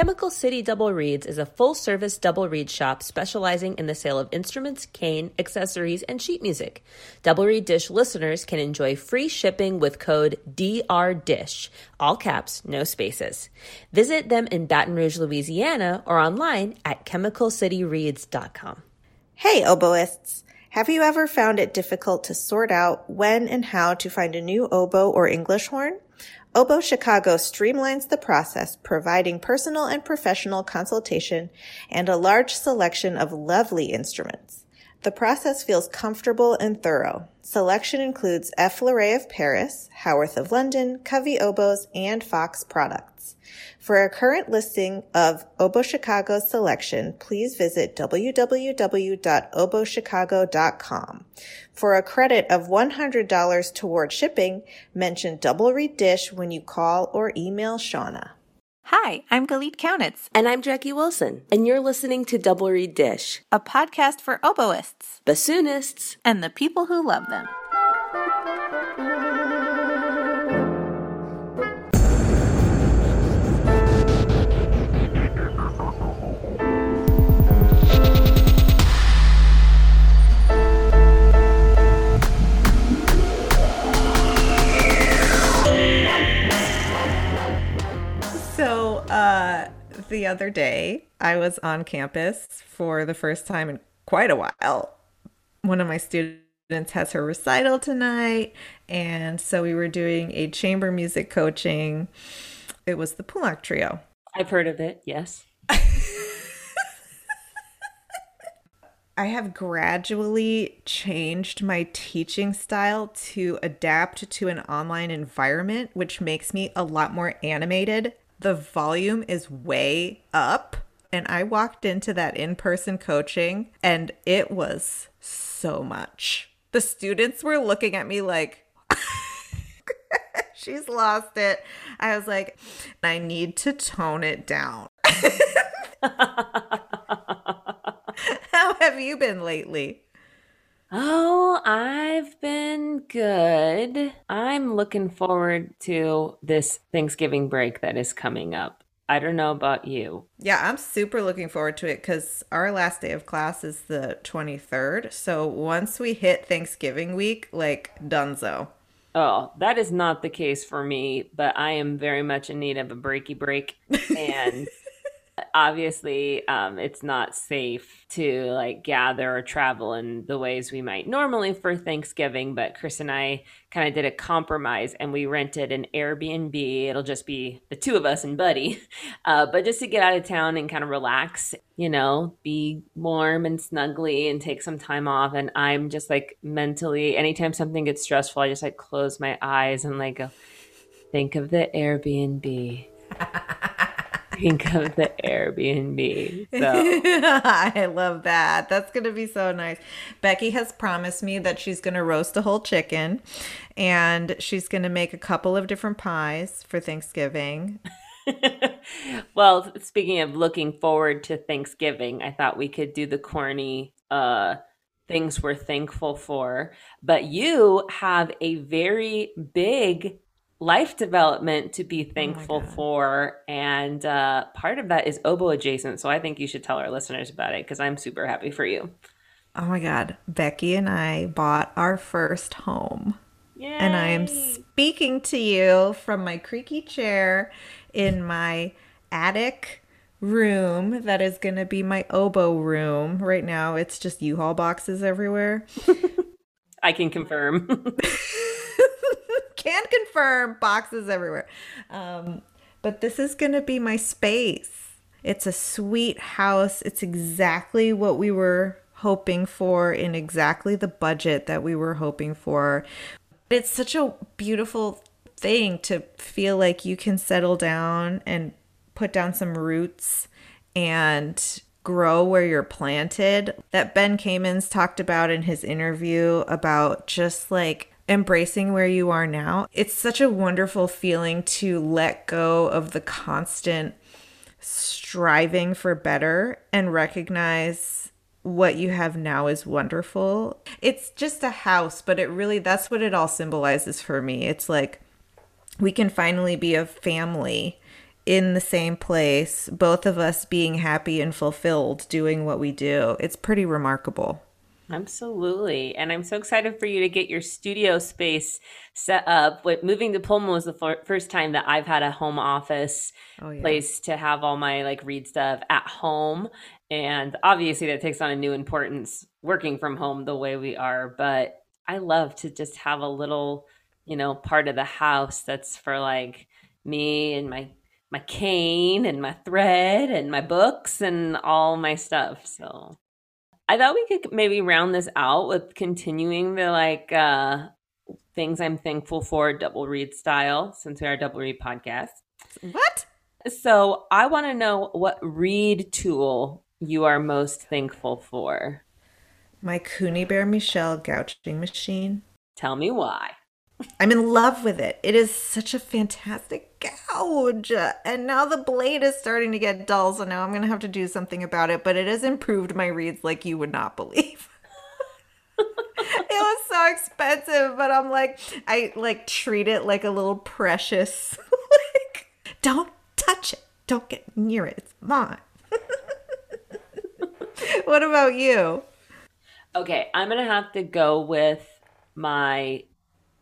Chemical City Double Reeds is a full service double reed shop specializing in the sale of instruments, cane, accessories, and sheet music. Double Reed Dish listeners can enjoy free shipping with code DRDISH, all caps, no spaces. Visit them in Baton Rouge, Louisiana, or online at chemicalcityreeds.com. Hey, oboists! Have you ever found it difficult to sort out when and how to find a new oboe or English horn? Oboe Chicago streamlines the process, providing personal and professional consultation and a large selection of lovely instruments. The process feels comfortable and thorough. Selection includes F. Lorée of Paris, Howarth of London, Covey oboes, and Fox products. For a current listing of Oboe Chicago's selection, please visit www.oboechicago.com. For a credit of $100 toward shipping, mention Double Reed Dish when you call or email Shauna. Hi, I'm Galit Kaunitz, And I'm Jackie Wilson, and you're listening to Double Reed Dish, a podcast for oboists bassoonists. and the people who love them. Uh, the other day, I was on campus for the first time in quite a while. One of my students has her recital tonight, and so we were doing a chamber music coaching. It was the Poulenc Trio. I've heard of it, yes. I have gradually changed my teaching style to adapt to an online environment, which makes me a lot more animated. The volume is way up. And I walked into that in person coaching, and it was so much. The students were looking at me like, she's lost it. I was like, I need to tone it down. How have you been lately? Oh, I've been good. I'm looking forward to this Thanksgiving break that is coming up. I don't know about you. Yeah, I'm super looking forward to it because our last day of class is the 23rd. So once we hit Thanksgiving week, like dunzo. Oh, that is not the case for me, but I am very much in need of a breaky break. And obviously, um, it's not safe to like gather or travel in the ways we might normally for Thanksgiving. But Chris and I kind of did a compromise and we rented an Airbnb. It'll just be the two of us and Buddy, uh, but just to get out of town and kind of relax, you know, be warm and snuggly and take some time off. And I'm just like mentally, anytime something gets stressful, I just like close my eyes and like go, think of the Airbnb. think of the Airbnb. So I love that. That's going to be so nice. Becky has promised me that she's going to roast a whole chicken and she's going to make a couple of different pies for Thanksgiving. well, speaking of looking forward to Thanksgiving, I thought we could do the corny uh things we're thankful for. But you have a very big life development to be thankful God. for. And uh, part of that is oboe adjacent. So I think you should tell our listeners about it because I'm super happy for you. Oh my God. Becky and I bought our first home. And I am speaking to you from my creaky chair in my attic room that is going to be my oboe room. Right now, it's just U Haul boxes everywhere. I can confirm. Can confirm boxes everywhere. Um, but this is going to be my space. It's a sweet house. It's exactly what we were hoping for in exactly the budget that we were hoping for. It's such a beautiful thing to feel like you can settle down and put down some roots and grow where you're planted. That Ben Kamins talked about in his interview about just like embracing where you are now. It's such a wonderful feeling to let go of the constant striving for better and recognize what you have now is wonderful. It's just a house, but it really that's what it all symbolizes for me. It's like we can finally be a family in the same place, both of us being happy and fulfilled doing what we do. It's pretty remarkable. Absolutely. And I'm so excited for you to get your studio space set up. With moving to Pullman was the f- first time that I've had a home office Oh, yeah. place to have all my like reed stuff at home. And obviously that takes on a new importance working from home the way we are, but I love to just have a little, you know, part of the house that's for like me and my my cane and my thread and my books and all my stuff. So I thought we could maybe round this out with continuing the like uh things I'm thankful for double reed style since we are a double reed podcast. What? So I want to know what reed tool you are most thankful for. My Kunibert Michel gouging machine. Tell me why. I'm in love with it. It is such a fantastic gouge. And now the blade is starting to get dull, so now I'm going to have to do something about it. But it has improved my reeds like you would not believe. it was so expensive, but I'm like, I like treat it like a little precious. like, don't touch it. Don't get near it. It's mine. what about you? Okay, I'm going to have to go with my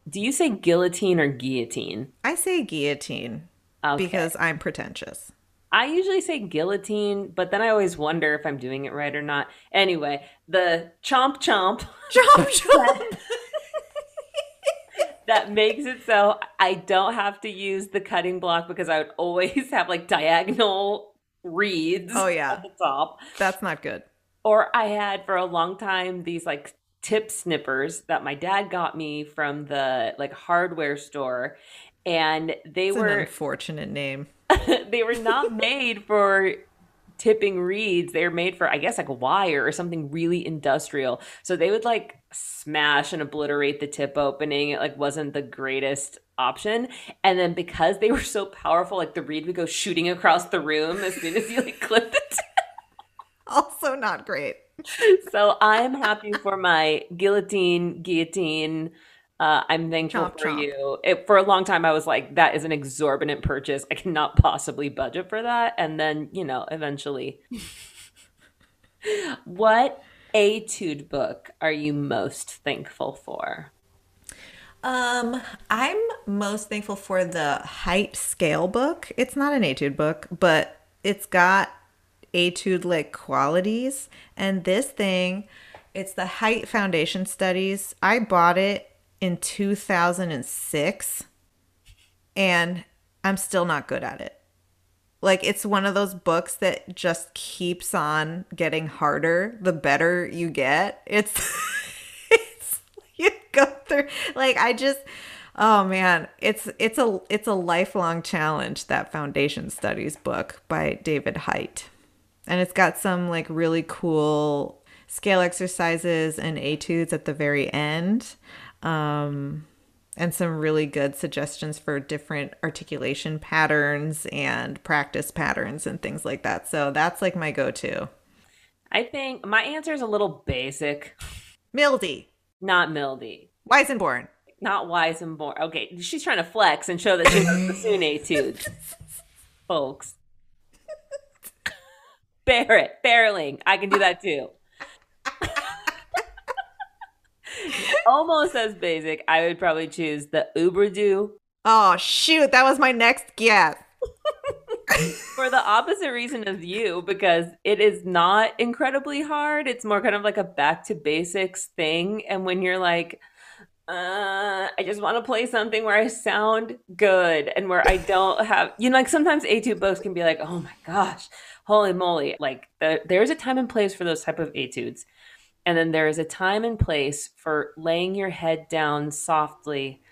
Do you say guillotine or guillotine? I say guillotine Okay. because I'm pretentious. I usually say guillotine, but then I always wonder if I'm doing it right or not. Anyway, the chomp chomp Chomp chomp. that makes it so I don't have to use the cutting block because I would always have like diagonal reeds Oh, yeah. at the top. That's not good. Or I had for a long time these like tip snippers that my dad got me from the like hardware store and they an were unfortunate name. they were not made for tipping reeds. They were made for, I guess, like wire or something really industrial. So they would like smash and obliterate the tip opening. It like wasn't the greatest option. And then because they were so powerful, like the reed would go shooting across the room as soon as you like clipped it. Also not great. so I'm happy for my guillotine, guillotine. Uh, I'm thankful Chomp, for chomp. you. It, for a long time, I was like, that is an exorbitant purchase. I cannot possibly budget for that. And then, you know, eventually. what etude book are you most thankful for? Um, I'm most thankful for the Hite scale book. It's not an etude book, but it's got etude like qualities. And this thing, it's the Hite foundation studies. I bought it in 2006 and I'm still not good at it. Like it's one of those books that just keeps on getting harder the better you get. It's it's you go through like I just oh man, it's it's a it's a lifelong challenge that foundation studies book by David Hite. And it's got some like really cool scale exercises and etudes at the very end. Um and some really good suggestions for different articulation patterns and practice patterns and things like that. So that's like my go-to. I think my answer is a little basic. Milde, Not Milde. Weissenborn. Not wise and born. Okay, she's trying to flex and show that she knows the bassoon etudes, folks. Barret, Barreling, I can do that too. Almost as basic, I would probably choose the Oubradous Oh shoot, that was my next guess. for the opposite reason as you, because it is not incredibly hard. It's more kind of like a back to basics thing. And when you're like, uh, I just want to play something where I sound good and where I don't have, you know, like sometimes etude books can be like, oh my gosh, holy moly. Like the, there's a time and place for those type of etudes. And then there is a time and place for laying your head down softly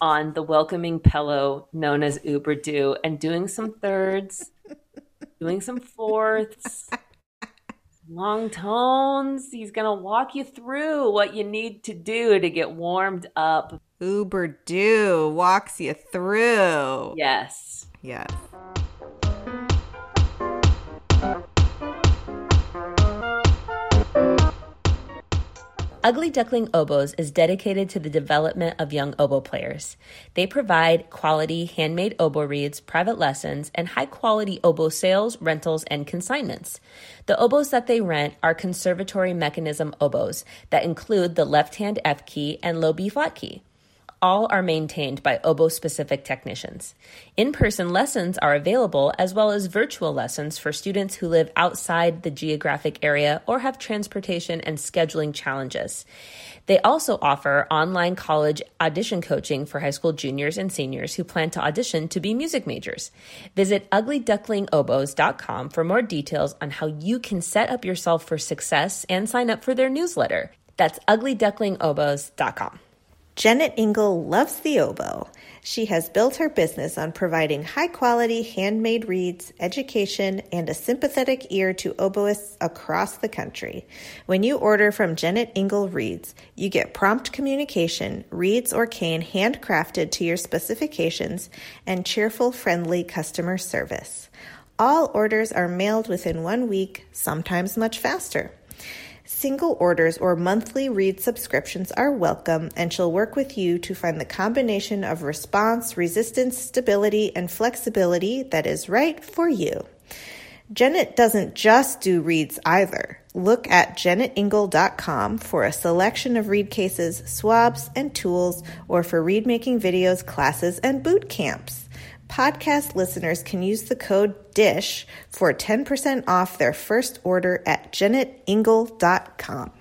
on the welcoming pillow known as Oubradous and doing some thirds, doing some fourths, long tones. He's going to walk you through what you need to do to get warmed up. Uber do walks you through. Yes. Yes. Ugly Duckling Oboes is dedicated to the development of young oboe players. They provide quality handmade oboe reeds, private lessons, and high quality oboe sales, rentals, and consignments. The oboes that they rent are conservatory mechanism oboes that include the left hand F key and low B flat key all are maintained by oboe specific technicians. In person lessons are available as well as virtual lessons for students who live outside the geographic area or have transportation and scheduling challenges. They also offer online college audition coaching for high school juniors and seniors who plan to audition to be music majors. Visit uglyducklingoboes.com for more details on how you can set up yourself for success and sign up for their newsletter. That's uglyducklingoboes.com. Janet Ingle loves the oboe. She has built her business on providing high quality handmade reeds, education, and a sympathetic ear to oboists across the country. When you order from Janet Ingle Reeds, you get prompt communication, reeds or cane handcrafted to your specifications, and cheerful, friendly customer service. All orders are mailed within one week, sometimes much faster. Single orders or monthly reed subscriptions are welcome, and she'll work with you to find the combination of response, resistance, stability, and flexibility that is right for you. Janet doesn't just do reeds either. Look at janetingle.com for a selection of reed cases, swabs, and tools, or for reed making videos, classes, and boot camps podcast listeners can use the code DISH for 10% off their first order at janetingle.com.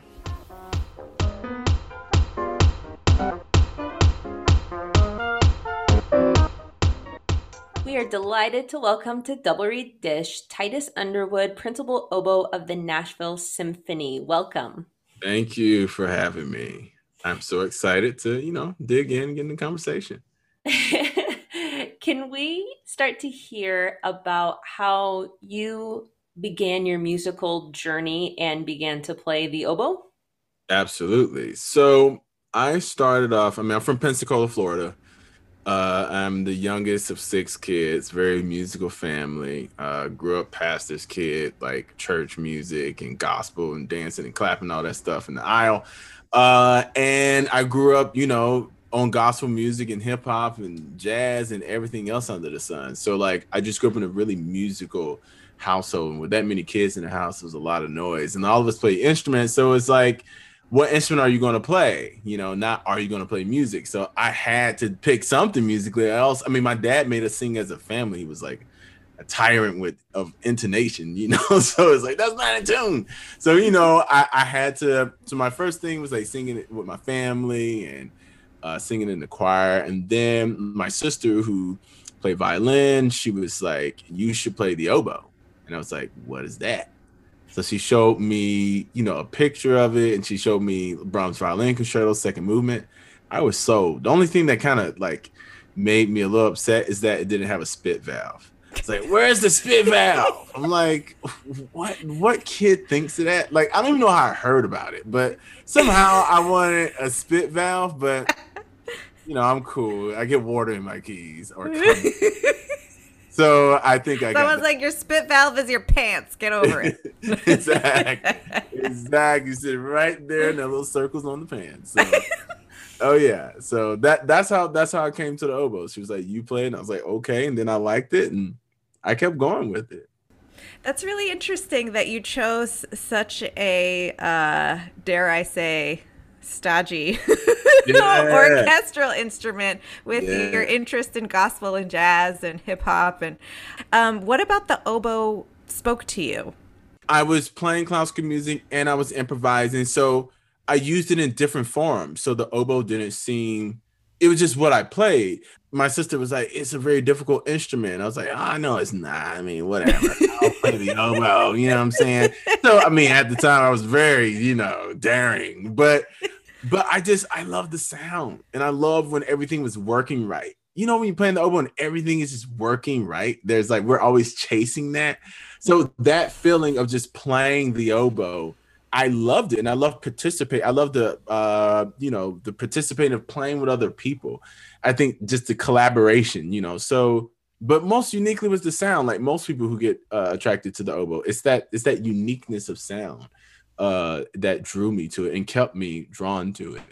We are delighted to welcome to Double Reed Dish Titus Underwood, Principal Oboe of the Nashville Symphony. Welcome. Thank you for having me. I'm so excited to, you know, dig in and get in the conversation. Can we start to hear about how you began your musical journey and began to play the oboe? Absolutely. So I started off, I mean, I'm from Pensacola, Florida. Uh, I'm the youngest of six kids, very musical family. Uh, grew up pastor's kid, like church music and gospel and dancing and clapping, all that stuff in the aisle. Uh, and I grew up, you know, on gospel music and hip hop and jazz and everything else under the sun. So like I just grew up in a really musical household and with that many kids in the house it was a lot of noise. And all of us play instruments so it's like what instrument are you going to play? You know not are you going to play music? So i had to pick something musically else i mean my dad made us sing as a family. He was like a tyrant with of intonation you know? So it's like that's not in tune. So you know i i had to so my first thing was like singing it with my family and uh, singing in the choir. And then my sister, who played violin, she was like, "You should play the oboe," and I was like, "What is that?" So she showed me, you know, a picture of it, and she showed me Brahms violin concerto, second movement. I was sold. The only thing that kind of like made me a little upset is that it didn't have a spit valve. It's like, where's the spit valve? I'm like, what? What kid thinks of that? Like, I don't even know how I heard about it, but somehow I wanted a spit valve. But you know, I'm cool. I get water in my keys or. so I think I. Someone's like, your spit valve is your pants. Get over it. exactly. exactly. You sit right there, in the little circles on the pants. So. oh yeah. So that that's how that's how I came to the oboe. She was like, "You play," and I was like, "Okay." And then I liked it, and I kept going with it. That's really interesting that you chose such a uh, dare I say stodgy yeah. orchestral instrument with yeah. your interest in gospel and jazz and hip hop. And um, what about the oboe spoke to you? I was playing classical music and I was improvising, so I used it in different forms. So the oboe didn't seem. It was just what I played. My sister was like, "It's a very difficult instrument." I was like, ah, oh, "I know it's not. I mean, whatever. I'll play the oboe." You know what I'm saying? So, I mean, at the time, I was very, you know, daring, but but I just I love the sound and I love when everything was working right. You know when you're playing the oboe and everything is just working right. There's like we're always chasing that. So that feeling of just playing the oboe, I loved it and I love participate. I love the uh you know the participating of playing with other people. I think just the collaboration, you know. So but most uniquely was the sound. Like most people who get uh, attracted to the oboe, it's that it's that uniqueness of sound uh, that drew me to it and kept me drawn to it.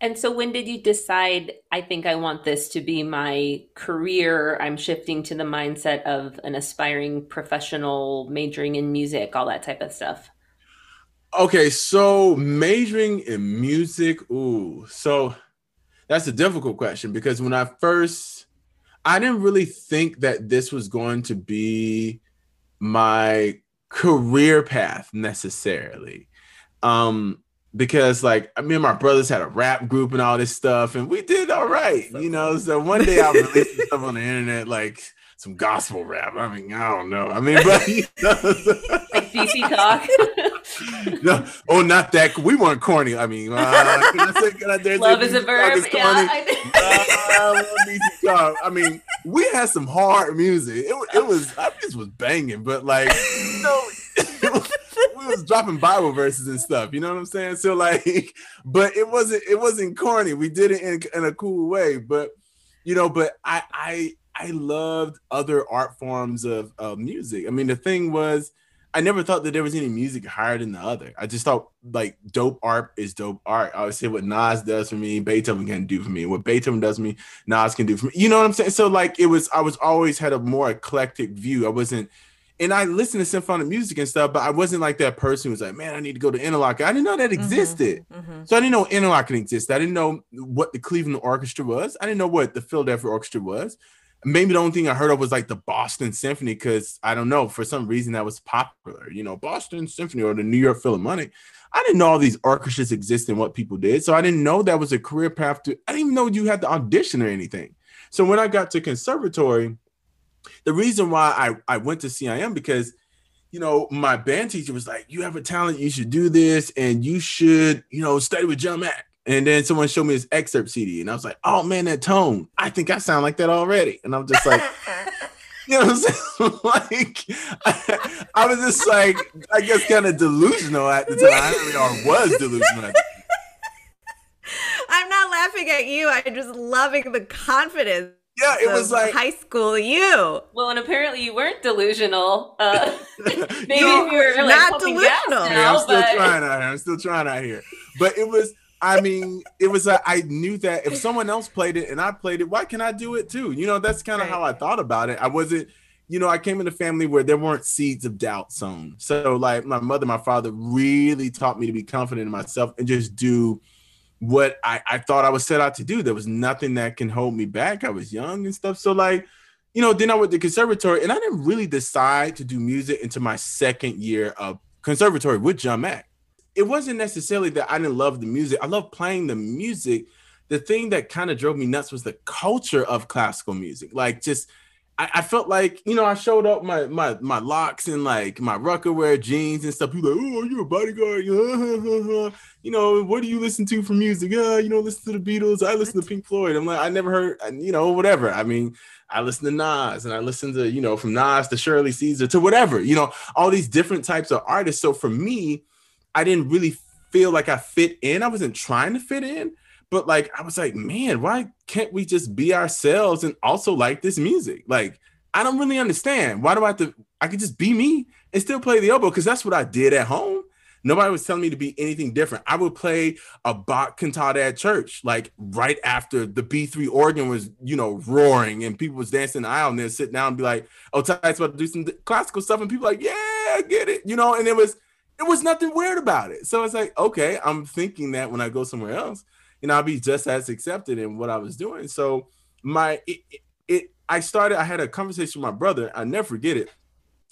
And so, when did you decide, I think I want this to be my career? I'm shifting to the mindset of an aspiring professional, majoring in music, all that type of stuff. Okay, so majoring in music, ooh, so that's a difficult question because when I first, I didn't really think that this was going to be my career path necessarily. Um, because like me and my brothers had a rap group and all this stuff, and we did all right, you know. So one day I released stuff on the internet like some gospel rap. I mean, I don't know. I mean, but you know, like DC talk. no, oh, not that. We weren't corny. I mean, uh, I say, I love is a verb. Yeah, I, uh. I mean, we had some hard music. It, it was, I just was banging, but like, you know, we was dropping Bible verses and stuff. You know what I'm saying? So like, but it wasn't, it wasn't corny. We did it in, in a cool way, but you know, but I, I, I loved other art forms of, of music. I mean, the thing was, I never thought that there was any music higher than the other. I just thought like dope art is dope art. I would say what Nas does for me, Beethoven can do for me. What Beethoven does for me, Nas can do for me. You know what I'm saying? So like it was, I was always had a more eclectic view. I wasn't, and I listened to symphonic music and stuff, but I wasn't like that person who was like, man, I need to go to Interlochen. I didn't know that mm-hmm. existed. Mm-hmm, mm-hmm. So I didn't know Interlochen existed. I didn't know what the Cleveland Orchestra was. I didn't know what the Philadelphia Orchestra was maybe the only thing I heard of was like the Boston Symphony because I don't know for some reason that was popular. You know, Boston Symphony or the New York Philharmonic. I didn't know all these orchestras exist and what people did, so I didn't know that was a career path. To I didn't even know you had to audition or anything. So when I got to conservatory, the reason why I I went to CIM because you know, my band teacher was like, "You have a talent. You should do this, and you should, you know, study with John Mack." And then someone showed me his excerpt CD, and I was like, "Oh man, that tone! I think I sound like that already." And I'm just like, you know what I'm saying? like, I, I, was just like, I guess, kind of delusional at the time, I or was delusional. I'm not laughing at you. I'm just loving the confidence. Yeah, it was like high school you. Well, and apparently you weren't delusional. Uh, maybe you were like, not delusional. Now, I'm still but... trying out here. I'm still trying out here. But it was I mean, it was a, I knew that if someone else played it and I played it, why can I do it too? You know, that's kind of right. how I thought about it. I wasn't, you know, I came in a family where there weren't seeds of doubt sown. So, like, my mother, my father really taught me to be confident in myself and just do what I, I thought I was set out to do. There was nothing that can hold me back. I was young and stuff. So, like, you know, then I went to conservatory and I didn't really decide to do music until my second year of conservatory with John Mack it wasn't necessarily that I didn't love the music. I love playing the music. The thing that kind of drove me nuts was the culture of classical music. Like just I, I, felt like, you know, I showed up my my my locks and like my Rocawear jeans and stuff. People like, oh, you're you a bodyguard? you know, what do you listen to for music? Uh, you know, listen to the Beatles. I listen to Pink Floyd. I'm like, I never heard, you know, whatever. I mean, I listen to Nas and I listen to, you know, from Nas to Shirley Caesar to whatever, you know, all these different types of artists. So for me, I didn't really feel like I fit in. I wasn't trying to fit in, but like I was like, man, why can't we just be ourselves and also like this music? Like, I don't really understand. Why do I have to? I could just be me and still play the oboe because that's what I did at home. Nobody was telling me to be anything different. I would play a Bach cantata at church, like right after the B3 organ was, you know, roaring and people was dancing the aisle and then sit down and be like, oh, Ty's about to do some classical stuff. And people like, yeah, I get it. You know, and it was, it was nothing weird about it. So it's like, okay, I'm thinking that when I go somewhere else, you know, I'll be just as accepted in what I was doing. So my it, it I started, I had a conversation with my brother, I never forget it.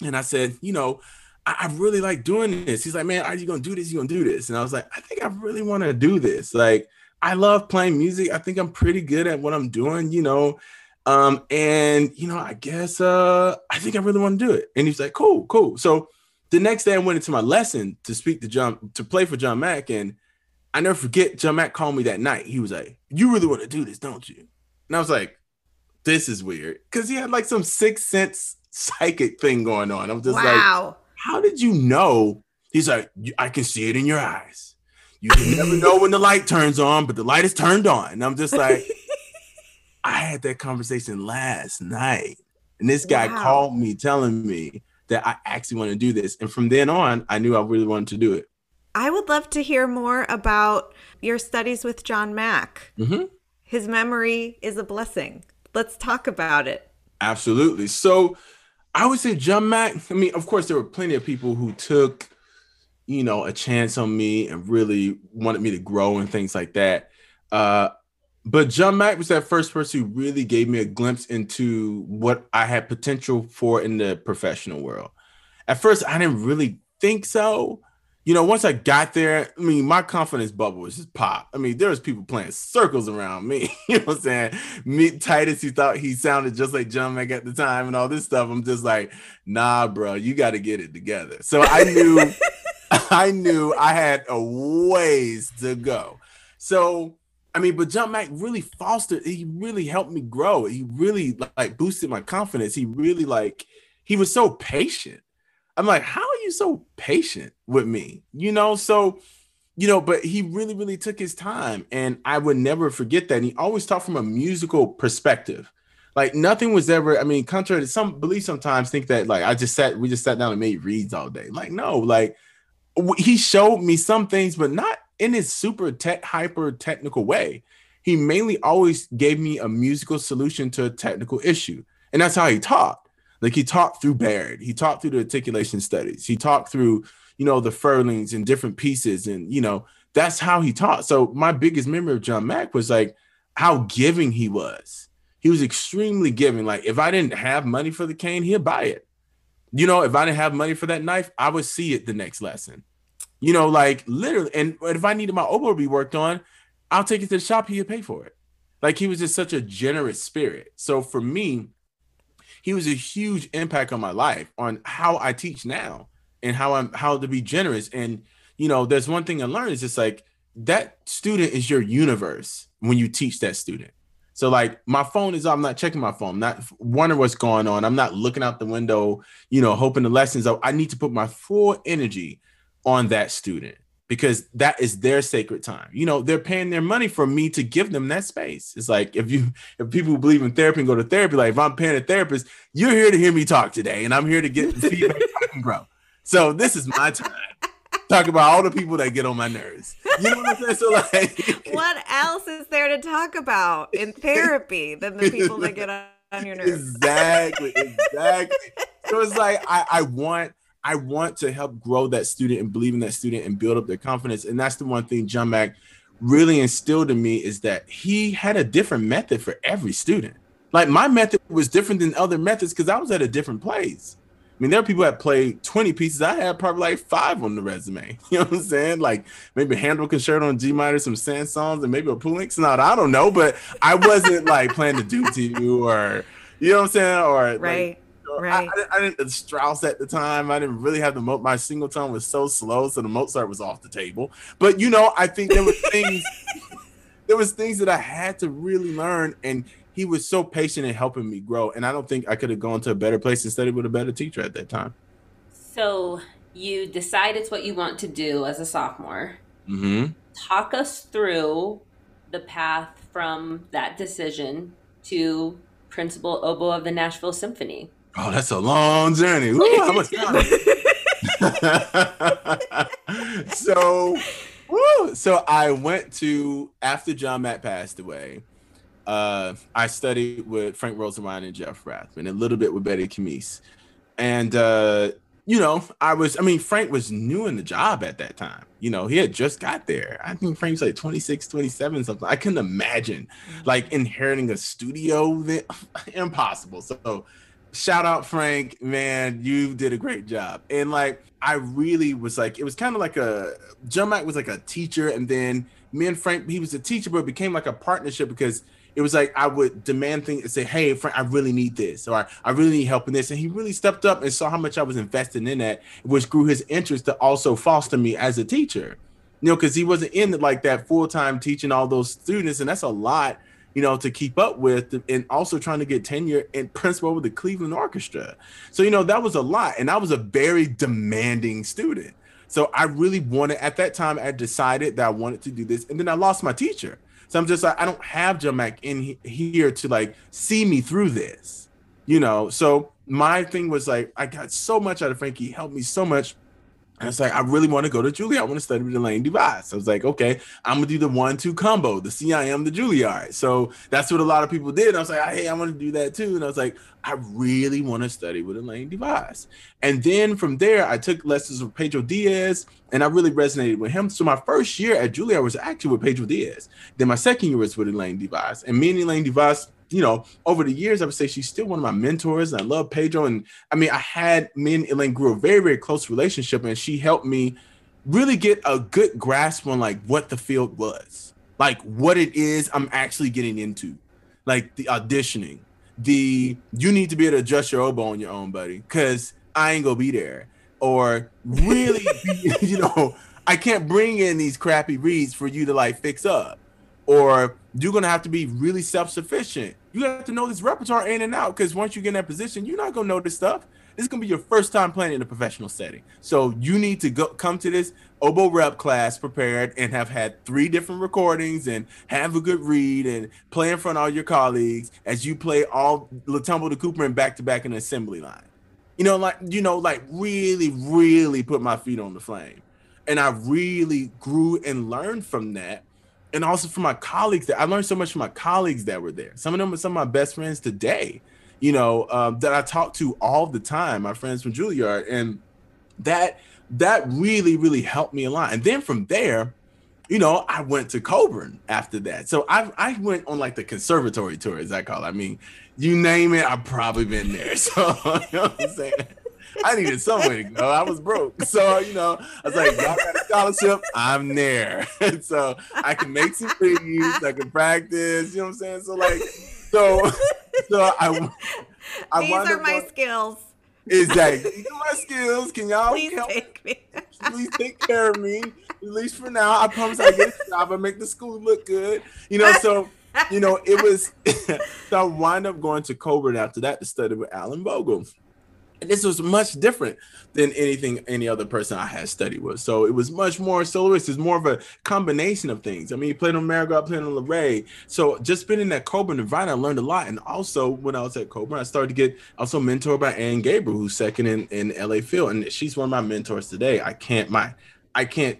And I said, you know, I, I really like doing this. He's like, man, are you gonna do this? You gonna do this? And I was like, I think I really want to do this. Like, I love playing music. I think I'm pretty good at what I'm doing, you know. Um, and you know, I guess uh I think I really want to do it. And he's like, cool, cool. So the next day I went into my lesson to speak to John to play for John Mack, and I never forget John Mack called me that night. He was like, "You really want to do this, don't you?" And I was like, "This is weird," because he had like some sixth sense psychic thing going on. I'm just wow. like, "How did you know?" He's like, "I can see it in your eyes. You can never know when the light turns on, but the light is turned on." And I'm just like, I had that conversation last night, and this guy wow. called me telling me that I actually want to do this. And from then on, I knew I really wanted to do it. I would love to hear more about your studies with John Mack. Mm-hmm. His memory is a blessing. Let's talk about it. Absolutely. So I would say John Mack. I mean, of course, there were plenty of people who took, you know, a chance on me and really wanted me to grow and things like that. Uh, but John Mack was that first person who really gave me a glimpse into what I had potential for in the professional world. At first, I didn't really think so. You know, once I got there, I mean, my confidence bubble was just pop. I mean, there was people playing circles around me. you know what I'm saying? Me, Titus, he thought he sounded just like John Mack at the time and all this stuff. I'm just like, nah, bro, you got to get it together. So I knew, I knew I had a ways to go. So I mean, but John Mack really fostered, he really helped me grow. He really like boosted my confidence. He really like, he was so patient. I'm like, how are you so patient with me? You know, so you know, but he really, really took his time, and I would never forget that. And he always talked from a musical perspective. Like nothing was ever. I mean, contrary to some believe, sometimes think that like I just sat, we just sat down and made reeds all day. Like no, like he showed me some things, but not in his super tech, hyper technical way. He mainly always gave me a musical solution to a technical issue, and that's how he taught. Like he talked through Barret, he talked through the articulation studies, he talked through, you know, the Ferlings and different pieces, and you know, that's how he taught. So my biggest memory of John Mack was like how giving he was. He was extremely giving. Like if I didn't have money for the cane, he'd buy it. You know, if I didn't have money for that knife, I would see it the next lesson. You know, like literally, and if I needed my oboe to be worked on, I'll take it to the shop, he'd pay for it. Like he was just such a generous spirit. So for me, he was a huge impact on my life on how I teach now and how I'm how to be generous. And you know, there's one thing I learned is just like that student is your universe when you teach that student. So like my phone is I'm not checking my phone, not wondering what's going on. I'm not looking out the window, you know, hoping the lessons. I need to put my full energy on that student because that is their sacred time. You know, they're paying their money for me to give them that space. It's like if you if people believe in therapy and go to therapy, like if I'm paying a therapist, you're here to hear me talk today, and I'm here to get feedback I can grow. So this is my time. Talk about all the people that get on my nerves. You know what I'm saying? So like what else is there to talk about in therapy than the people that get on your nerves? Exactly, exactly. so it's like I, I want I want to help grow that student and believe in that student and build up their confidence. And that's the one thing John Mack really instilled in me is that he had a different method for every student. Like my method was different than other methods because I was at a different place. I mean, there are people that play 20 pieces. I had probably like five on the resume. You know what I'm saying? Like maybe Handel concerto on G minor, some Saint-Saëns, and maybe a Poulenc sonata. I don't know, but I wasn't like playing the Dutilleux or you know what I'm saying? Or right. Like, Right. I, I, didn't Strauss at the time. I didn't really have the mo- my single tone was so slow, so the Mozart was off the table. But you know, I think there were things there was things that I had to really learn, and he was so patient in helping me grow. And I don't think I could have gone to a better place and studied with a better teacher at that time. So you decide it's what you want to do as a sophomore. Mm-hmm. Talk us through the path from that decision to principal oboe of the Nashville Symphony. Oh, that's a long journey. Woo, how much time? so, woo, so I went to after John Mack passed away. Uh, I studied with Frank Rosenwein and Jeff Rathbun, a little bit with Betty Camus, and uh, you know, I was. I mean, Frank was new in the job at that time. You know, he had just got there. I think Frank's like 26, 27, something. I couldn't imagine like inheriting a studio. That impossible. So shout out Frank, man, you did a great job. And like I really was like, it was kind of like a John Mack was like a teacher, and then me and Frank, he was a teacher, but it became like a partnership because it was like I would demand things and say, Hey, Frank, I really need this, or I really need help in this. And he really stepped up and saw how much I was investing in that, which grew his interest to also foster me as a teacher. You know, because he wasn't in like that full time teaching all those students, and that's a lot you know, to keep up with, and also trying to get tenure and principal with the Cleveland Orchestra. So, you know, that was a lot. And I was a very demanding student. So I really wanted, at that time, I decided that I wanted to do this. And then I lost my teacher. So I'm just like, I don't have John Mack in here to like see me through this, you know? So my thing was like, I got so much out of Frankie, he helped me so much. And it's like, I really want to go to Juilliard. I want to study with Elaine Douvas. I was like, okay, I'm gonna do the one-two combo, the CIM, the Juilliard. So that's what a lot of people did. I was like, hey, I want to do that too. And I was like, I really want to study with Elaine Douvas. And then from there, I took lessons with Pedro Diaz, and I really resonated with him. So my first year at Juilliard was actually with Pedro Diaz. Then my second year was with Elaine Douvas. And me and Elaine Douvas you know, over the years, I would say she's still one of my mentors. And I love Pedro. And I mean, I had me and Elaine grew a very, very close relationship, and she helped me really get a good grasp on like what the field was, like what it is I'm actually getting into, like the auditioning, the you need to be able to adjust your oboe on your own, buddy, because I ain't gonna be there. Or really, be, you know, I can't bring in these crappy reeds for you to like fix up or you're gonna have to be really self-sufficient. You have to know this repertoire in and out because once you get in that position, you're not gonna know this stuff. This is gonna be your first time playing in a professional setting. So you need to go come to this oboe rep class prepared and have had three different recordings and have a good reed and play in front of all your colleagues as you play all Le to Cooper and back to back in the assembly line. You know, like you know, like really, really put my feet on the flame. And I really grew and learned from that and also from my colleagues that I learned so much from my colleagues that were there. Some of them are some of my best friends today, you know, um, that I talk to all the time, my friends from Juilliard. And that that really, really helped me a lot. And then from there, you know, I went to Colburn after that. So I I went on like the conservatory tour, as I call it. I mean, you name it, I've probably been there. So you know what I'm saying? I needed somewhere to go. I was broke. So, you know, I was like, y'all got a scholarship, I'm there. And so I can make some videos, I can practice, you know what I'm saying? So like so so I I These are my going, skills. Exactly. These are my skills. Can y'all please help, take me? please take care of me. At least for now. I promise I get a job and make the school look good. You know, so you know, it was so I wind up going to Colburn after that to study with Allan Vogel. This was much different than anything any other person I had studied with. So it was much more soloist. It's more of a combination of things. I mean, he played on Marigot, played on LeRae. So just being in that Colburn environment, I learned a lot. And also when I was at Colburn, I started to get also mentored by Ann Gabriel, who's second in, in LA Phil. And she's one of my mentors today. I can't my I can't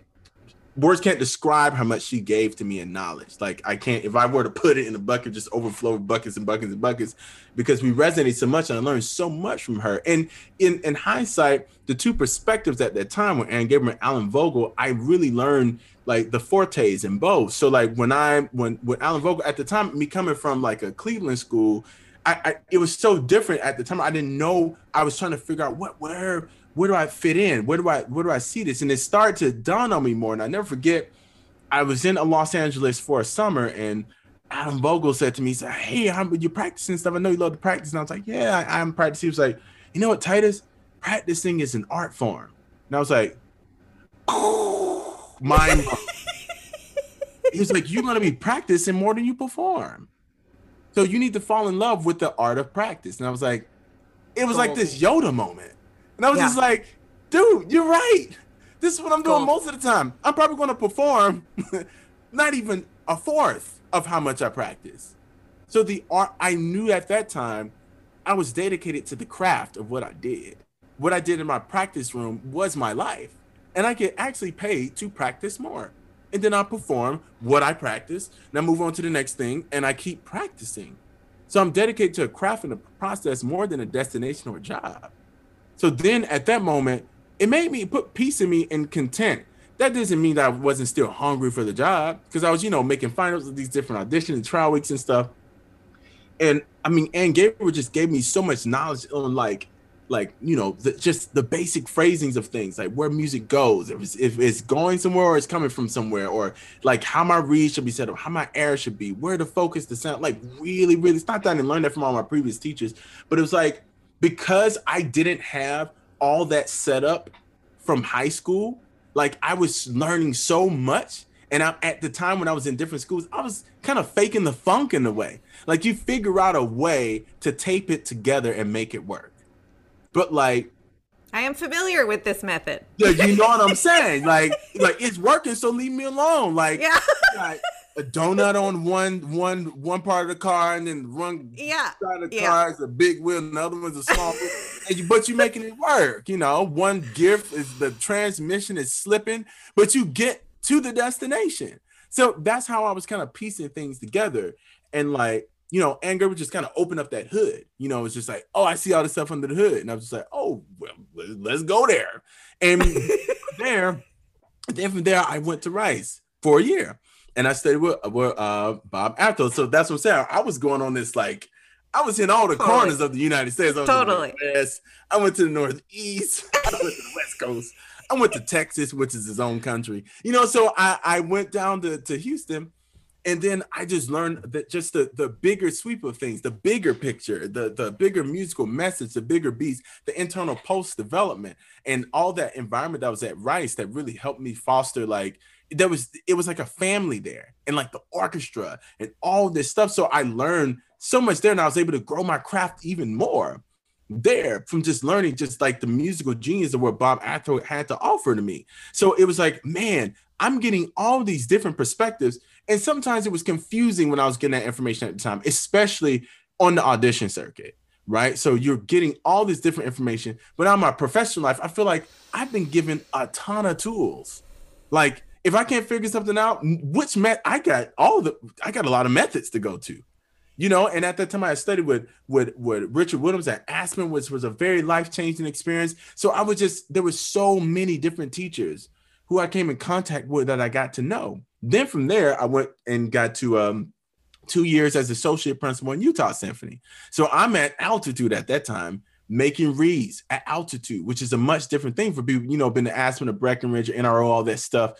words can't describe how much she gave to me in knowledge. Like I can't, if I were to put it in a bucket, just overflow buckets and buckets and buckets, because we resonate so much and I learned so much from her. And in in hindsight, the two perspectives at that time with Ann Gabriel and Allan Vogel, I really learned like the fortes in both. So like when I when when Allan Vogel at the time, me coming from like a Cleveland school. I, I, it was so different at the time. I didn't know. I was trying to figure out what where where do I fit in? Where do I where do I see this? And it started to dawn on me more. And I never forget, I was in Los Angeles for a summer, and Adam Vogel said to me, he said, Hey, I'm you practicing stuff. I know you love to practice. And I was like, Yeah, I, am practicing. He was like, you know what, Titus? Practicing is an art form. And I was like, mind He was like, You're gonna be practicing more than you perform. So you need to fall in love with the art of practice. And I was like, it was like this Yoda moment. And I was yeah. just like, dude, you're right. This is what I'm doing most of the time. I'm probably going to perform not even a fourth of how much I practice. So the art I knew at that time, I was dedicated to the craft of what I did. What I did in my practice room was my life. And I get actually paid to practice more. And then I perform what I practice. And I move on to the next thing and I keep practicing. So I'm dedicated to a craft and a process more than a destination or a job. So then at that moment, it made me put peace in me and content. That doesn't mean that I wasn't still hungry for the job because I was, you know, making finals of these different auditions and trial weeks and stuff. And I mean, Ann Gabriel just gave me so much knowledge on like, like you know, the, just the basic phrasings of things, like where music goes, if it's, if it's going somewhere or it's coming from somewhere, or like how my reed should be set up, how my air should be, where to focus the sound. Like really, really, it's not that I didn't learn that from all my previous teachers, but it was like because I didn't have all that set up from high school, like I was learning so much. And I, at the time when I was in different schools, I was kind of faking the funk in a way. Like you figure out a way to tape it together and make it work. But like, I am familiar with this method. Yeah, you know what I'm saying? Like, like it's working, so leave me alone. Like, yeah. like a donut on one one one part of the car, and then one yeah side of the yeah. car is a big wheel, and the other one's a small wheel. but you're making it work. You know, one gift is the transmission is slipping, but you get to the destination. So that's how I was kind of piecing things together. And like, you know, anger would just kind of open up that hood. You know, it's just like, oh, I see all this stuff under the hood. And I was just like, oh, well, let's go there. And there, then from there, I went to Rice for a year. And I stayed with, with uh, Bob Atherholt. So that's what I'm saying. I was going on this like, I was in all the totally. corners of the United States. I totally. West. I went to the Northeast. I went to the West Coast. I went to Texas, which is his own country. You know, so I, I went down to, to Houston and then I just learned that just the, the bigger sweep of things, the bigger picture, the, the bigger musical message, the bigger beats, the internal post development, and all that environment that was at Rice that really helped me foster like there was it was like a family there and like the orchestra and all this stuff. So I learned so much there and I was able to grow my craft even more there from just learning just like the musical genius of what Bob Atherholt had to offer to me. So it was like, man, I'm getting all these different perspectives. And sometimes it was confusing when I was getting that information at the time, especially on the audition circuit, right? So you're getting all this different information. But on my professional life, I feel like I've been given a ton of tools. Like if I can't figure something out, which met I got all the I got a lot of methods to go to you know? And at that time i studied with with with richard woodhams at aspen which was a very life-changing experience. So i was just there was so many different teachers who i came in contact with that i got to know. Then from there i went and got to um two years as associate principal in utah symphony. So i'm at altitude at that time making reeds at altitude which is a much different thing for people you know been to aspen or breckenridge or nro all that stuff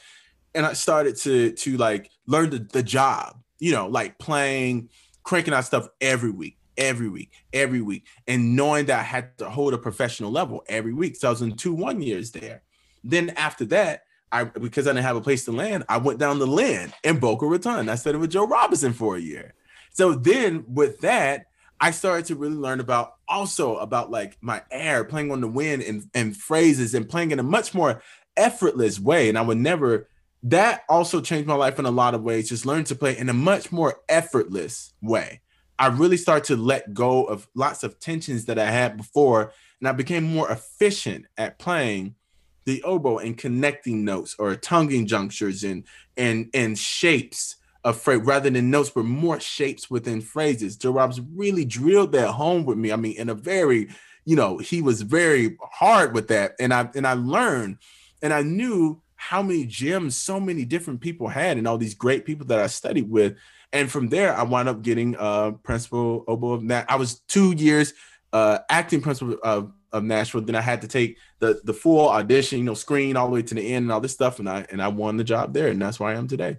and i started to to like learn the, the job you know like playing cranking out stuff every week, every week, every week, and knowing that I had to hold a professional level every week. So I was in two one years there. Then after that, I because I didn't have a place to land, I went down to land in Boca Raton. I studied with Joe Robinson for a year. So then with that, I started to really learn about also about like my air, playing on the wind and, and phrases and playing in a much more effortless way. And I would never that also changed my life in a lot of ways. Just learn to play in a much more effortless way. I really started to let go of lots of tensions that I had before, and I became more efficient at playing the oboe and connecting notes or tonguing junctures and and and shapes of phrase rather than notes, but more shapes within phrases. Joe Robinson really drilled that home with me. I mean, in a very, you know, he was very hard with that, and I and I learned, and I knew how many gems so many different people had and all these great people that I studied with. And from there, I wound up getting uh principal oboe of that. I was two years uh acting principal of, of Nashville. Then I had to take the the full audition, you know, screen all the way to the end and all this stuff. And I and I won the job there, and that's where I am today.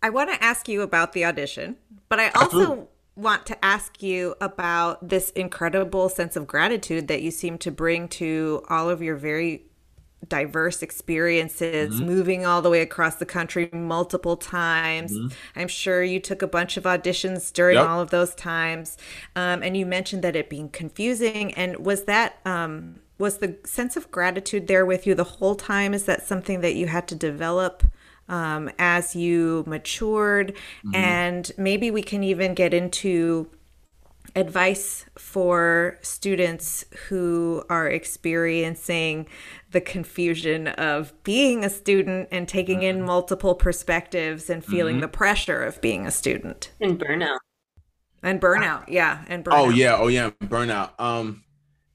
I want to ask you about the audition, but I also Absolutely. want to ask you about this incredible sense of gratitude that you seem to bring to all of your very diverse experiences, mm-hmm. moving all the way across the country multiple times. Mm-hmm. I'm sure you took a bunch of auditions during yep. all of those times. Um, and you mentioned that it being confusing. And was that, um, was the sense of gratitude there with you the whole time? Is that something that you had to develop? Um, as you matured, mm-hmm. and maybe we can even get into advice for students who are experiencing the confusion of being a student and taking in mm-hmm. multiple perspectives and feeling mm-hmm. the pressure of being a student and burnout and burnout yeah and burnout. oh yeah oh yeah burnout um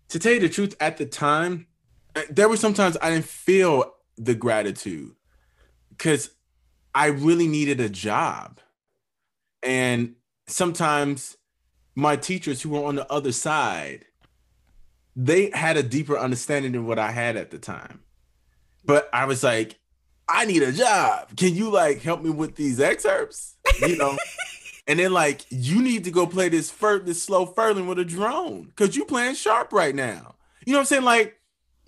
to tell you the truth at the time uh, there were sometimes i didn't feel the gratitude because i really needed a job and sometimes my teachers who were on the other side they had a deeper understanding than what I had at the time. But I was like, I need a job. Can you like help me with these excerpts? You know? and then like you need to go play this fur this slow Ferling with a drone because you playing sharp right now. You know what I'm saying? Like,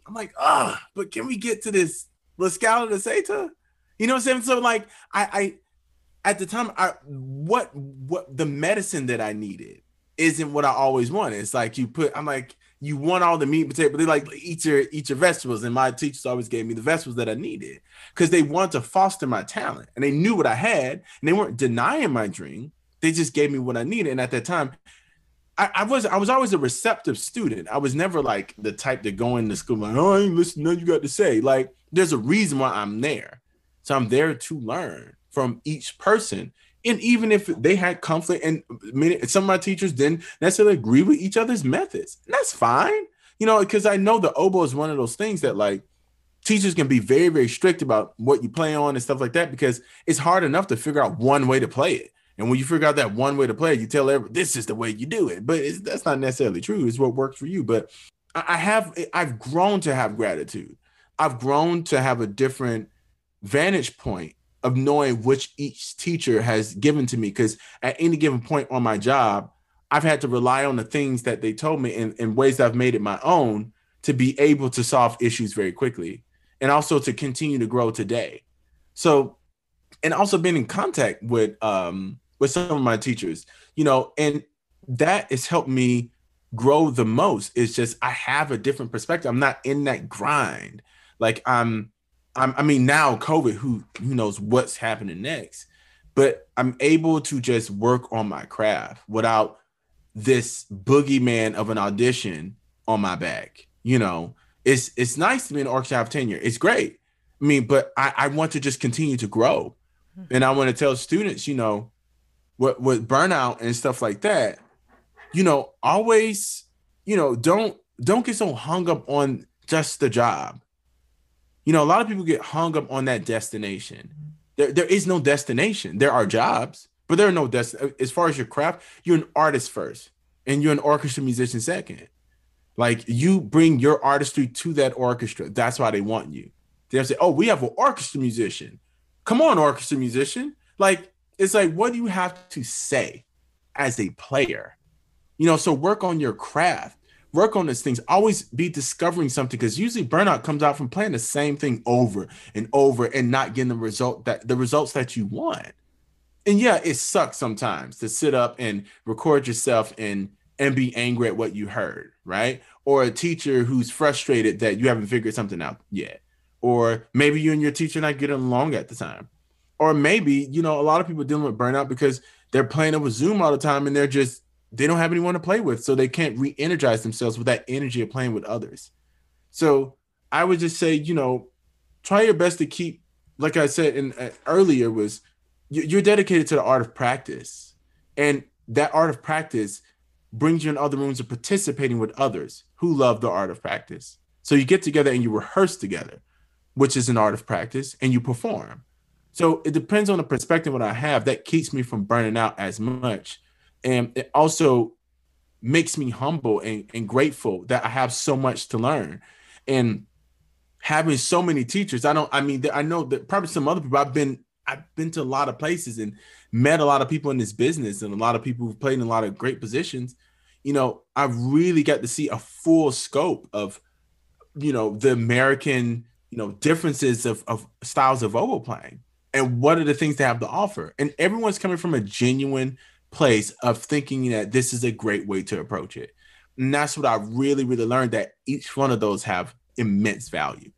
I'm like, ah, but can we get to this La Scala di Seta? You know what I'm saying? So like I I at the time I what what the medicine that I needed isn't what I always wanted. It's like you put I'm like you want all the meat and potato, but they like eat your eat your vegetables. And my teachers always gave me the vegetables that I needed because they wanted to foster my talent and they knew what I had and they weren't denying my dream. They just gave me what I needed. And at that time, I, I, was I was always a receptive student. I was never like the type to go into school like, oh, I ain't listening to you got to say. Like, there's a reason why I'm there. So I'm there to learn from each person. And even if they had conflict, and many, some of my teachers didn't necessarily agree with each other's methods, that's fine. You know, because I know the oboe is one of those things that like teachers can be very, very strict about what you play on and stuff like that because it's hard enough to figure out one way to play it. And when you figure out that one way to play it, you tell everyone this is the way you do it. But that's not necessarily true. It's what works for you. But I have I've grown to have gratitude. I've grown to have a different vantage point of knowing which each teacher has given to me. Because at any given point on my job, I've had to rely on the things that they told me in, in ways that I've made it my own to be able to solve issues very quickly and also to continue to grow today. So, and also being in contact with um with some of my teachers, you know, and that has helped me grow the most. It's just I have a different perspective. I'm not in that grind. Like I'm I mean now COVID, who who knows what's happening next. But I'm able to just work on my craft without this boogeyman of an audition on my back. You know, it's it's nice to be an orchestra have tenure. It's great. I mean, but I, I want to just continue to grow. Hmm. And I want to tell students, you know, what with burnout and stuff like that, you know, always, you know, don't don't get so hung up on just the job. You know, a lot of people get hung up on that destination. There, there is no destination. There are jobs, but there are no dest. As far as your craft, you're an artist first, and you're an orchestra musician second. Like you bring your artistry to that orchestra. That's why they want you. They'll say, "Oh, we have an orchestra musician. Come on, orchestra musician." Like it's like, what do you have to say as a player? You know, so work on your craft, work on these things, always be discovering something because usually burnout comes out from playing the same thing over and over and not getting the result that the results that you want. And yeah, it sucks sometimes to sit up and record yourself and and be angry at what you heard, right? Or a teacher who's frustrated that you haven't figured something out yet. Or maybe you and your teacher not getting along at the time or maybe you know a lot of people dealing with burnout because they're playing over zoom all the time and they're just they don't have anyone to play with so they can't re-energize themselves with that energy of playing with others. So i would just say you know try your best to keep like i said in uh, earlier was you're dedicated to the art of practice. And that art of practice brings you in other rooms of participating with others who love the art of practice. So you get together and you rehearse together which is an art of practice and you perform. So it depends on the perspective that I have. That keeps me from burning out as much. And it also makes me humble and, and grateful that I have so much to learn. And having so many teachers, I don't, I mean, I know that probably some other people I've been, I've been to a lot of places and met a lot of people in this business and a lot of people who've played in a lot of great positions. You know, I've really got to see a full scope of, you know, the American, you know, differences of, of styles of oboe playing and what are the things they have to offer and everyone's coming from a genuine place of thinking that this is a great way to approach it and that's what i really really learned that each one of those have immense value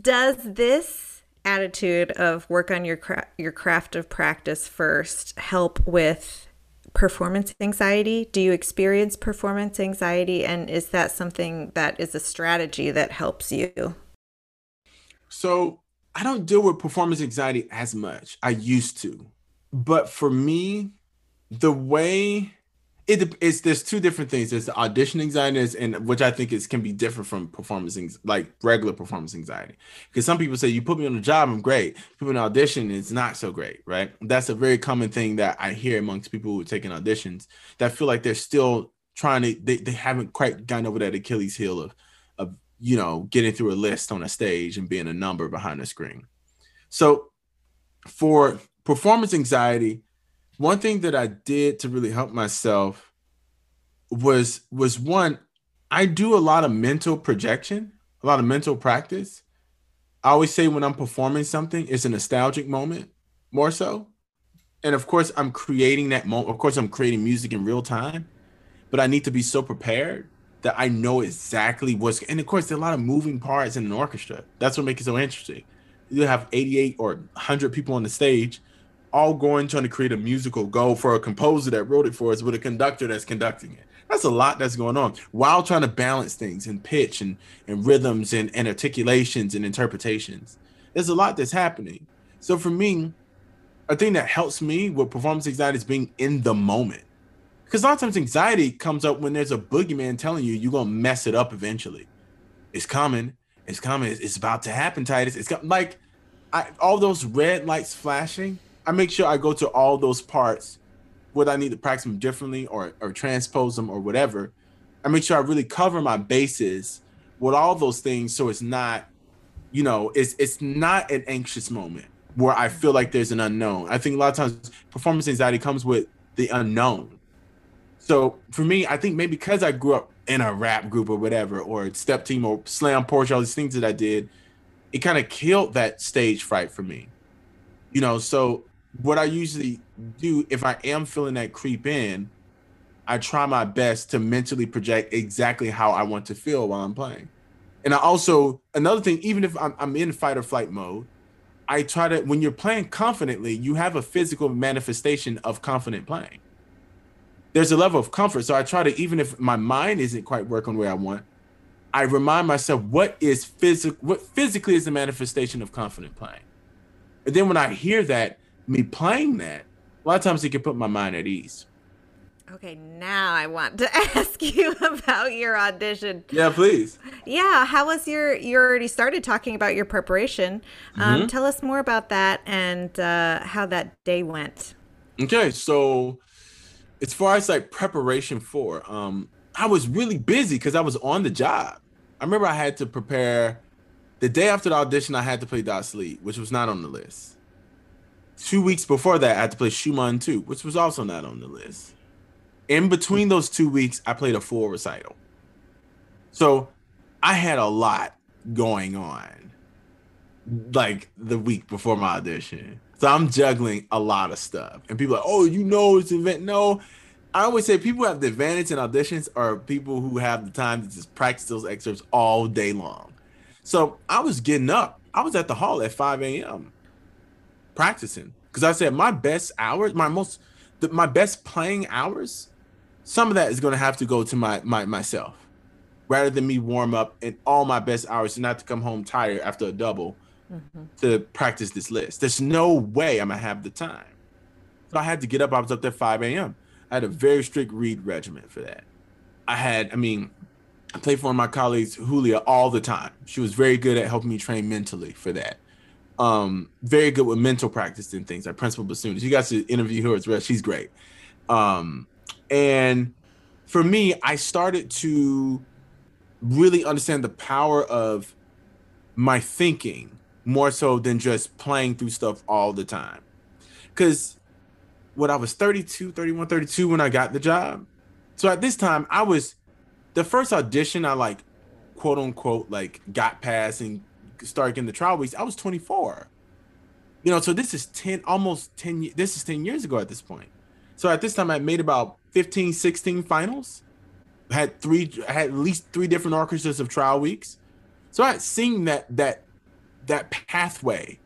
does this attitude of work on your cra- your craft of practice first help with performance anxiety do you experience performance anxiety and is that something that is a strategy that helps you so I don't deal with performance anxiety as much. I used to. But for me, the way it is there's two different things. There's the audition anxiety and which I think is can be different from performance like regular performance anxiety. Because some people say you put me on the job, I'm great. People in audition, it's not so great, right? That's a very common thing that I hear amongst people who are taking auditions that feel like they're still trying to they, they haven't quite gotten over that Achilles heel of of you know, getting through a list on a stage and being a number behind the screen. So for performance anxiety, one thing that I did to really help myself was was one, I do a lot of mental projection, a lot of mental practice. I always say when I'm performing something, it's a nostalgic moment more so. And of course, I'm creating that moment. Of course, I'm creating music in real time, but I need to be so prepared that I know exactly what's and of course there are a lot of moving parts in an orchestra. That's what makes it so interesting. You have 88 or 100 people on the stage, all going trying to create a musical go for a composer that wrote it for us with a conductor that's conducting it. That's a lot that's going on while trying to balance things and pitch and, and rhythms and, and articulations and interpretations. There's a lot that's happening. So for me, a thing that helps me with performance anxiety is being in the moment. Because a lot of times anxiety comes up when there's a boogeyman telling you you're gonna mess it up eventually. It's coming. It's coming. It's, about to happen, Titus. It's got, like I, all those red lights flashing. I make sure I go to all those parts whether I need to practice them differently or or transpose them or whatever. I make sure I really cover my bases with all those things so it's not, you know, it's it's not an anxious moment where I feel like there's an unknown. I think a lot of times performance anxiety comes with the unknown. So for me, I think maybe because I grew up in a rap group or whatever, or step team or slam porch, all these things that I did, it kind of killed that stage fright for me. You know, so what I usually do if I am feeling that creep in, I try my best to mentally project exactly how I want to feel while I'm playing. And I also another thing, even if I'm, I'm in fight or flight mode, I try to when you're playing confidently, you have a physical manifestation of confident playing. There's a level of comfort, so I try to even if my mind isn't quite working the way I want, I remind myself what is physical, what physically is the manifestation of confident playing. And then when I hear that, me playing that, a lot of times it can put my mind at ease. Okay, now I want to ask you about your audition. Yeah, please. Yeah, how was your? You already started talking about your preparation. Um, Mhm. Tell us more about that and uh, how that day went. Okay, so as far as like preparation for, um, I was really busy because I was on the job. I remember I had to prepare the day after the audition. I had to play Dot Sleep, which was not on the list. Two weeks before that, I had to play Schumann 2, which was also not on the list. In between those two weeks, I played a full recital. So I had a lot going on like the week before my audition. So I'm juggling a lot of stuff. And people are like, oh, you know it's event. No. I always say people have the advantage in auditions are people who have the time to just practice those excerpts all day long. So I was getting up. I was at the hall at 5 a.m. practicing. Because I said my best hours, my most the, my best playing hours, some of that is gonna have to go to my my myself. Rather than me warm up and all my best hours and not to come home tired after a double mm-hmm. to practice this list. There's no way I'm gonna have the time. So I had to get up. I was up there 5 a.m. I had a very strict reed regimen for that. I had, I mean, I played for one of my colleagues, Julia, all the time. She was very good at helping me train mentally for that. Um, very good with mental practice and things like Principal Bassoon. You guys should interview her as well. She's great. Um, and for me, I started to really understand the power of my thinking more so than just playing through stuff all the time. Because when I was 32, 31, 32, when I got the job, so at this time, I was the first audition I like, quote unquote, like got past and started getting the trial weeks. I was 24. You know, so this is 10, almost 10, this is 10 years ago at this point. So at this time, I made about 15, 16 finals. Had three, had at least three different orchestras of trial weeks. So I had seen that that that pathway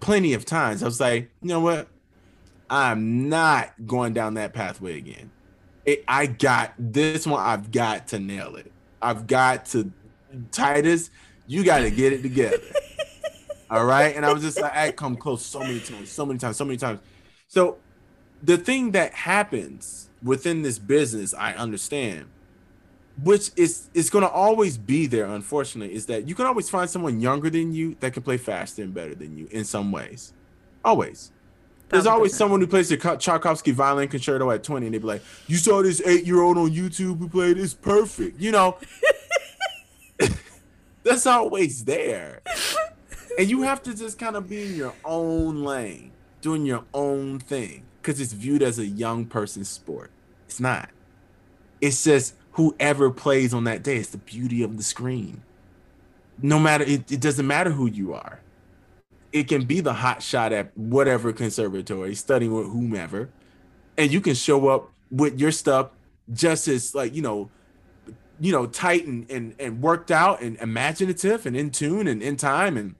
plenty of times. I was like, you know what? I'm not going down that pathway again. It, I got this one. I've got to nail it. I've got to Titus. You got to get it together. All right. And I was just like, I come close so many times, so many times, so many times. So the thing that happens within this business, I understand, which is it's going to always be there. Unfortunately, is that you can always find someone younger than you that can play faster and better than you in some ways. Always. There's always someone who plays the Tchaikovsky violin concerto at 20, and they'd be like, "You saw this eight-year-old on YouTube who played this perfect." You know, that's always there, and you have to just kind of be in your own lane, doing your own thing, because it's viewed as a young person's sport. It's not. It's just whoever plays on that day. It's the beauty of the screen. No matter it, it doesn't matter who you are it can be the hot shot at whatever conservatory studying with whomever and you can show up with your stuff just as like you know you know tight and and, and worked out and imaginative and in tune and in time and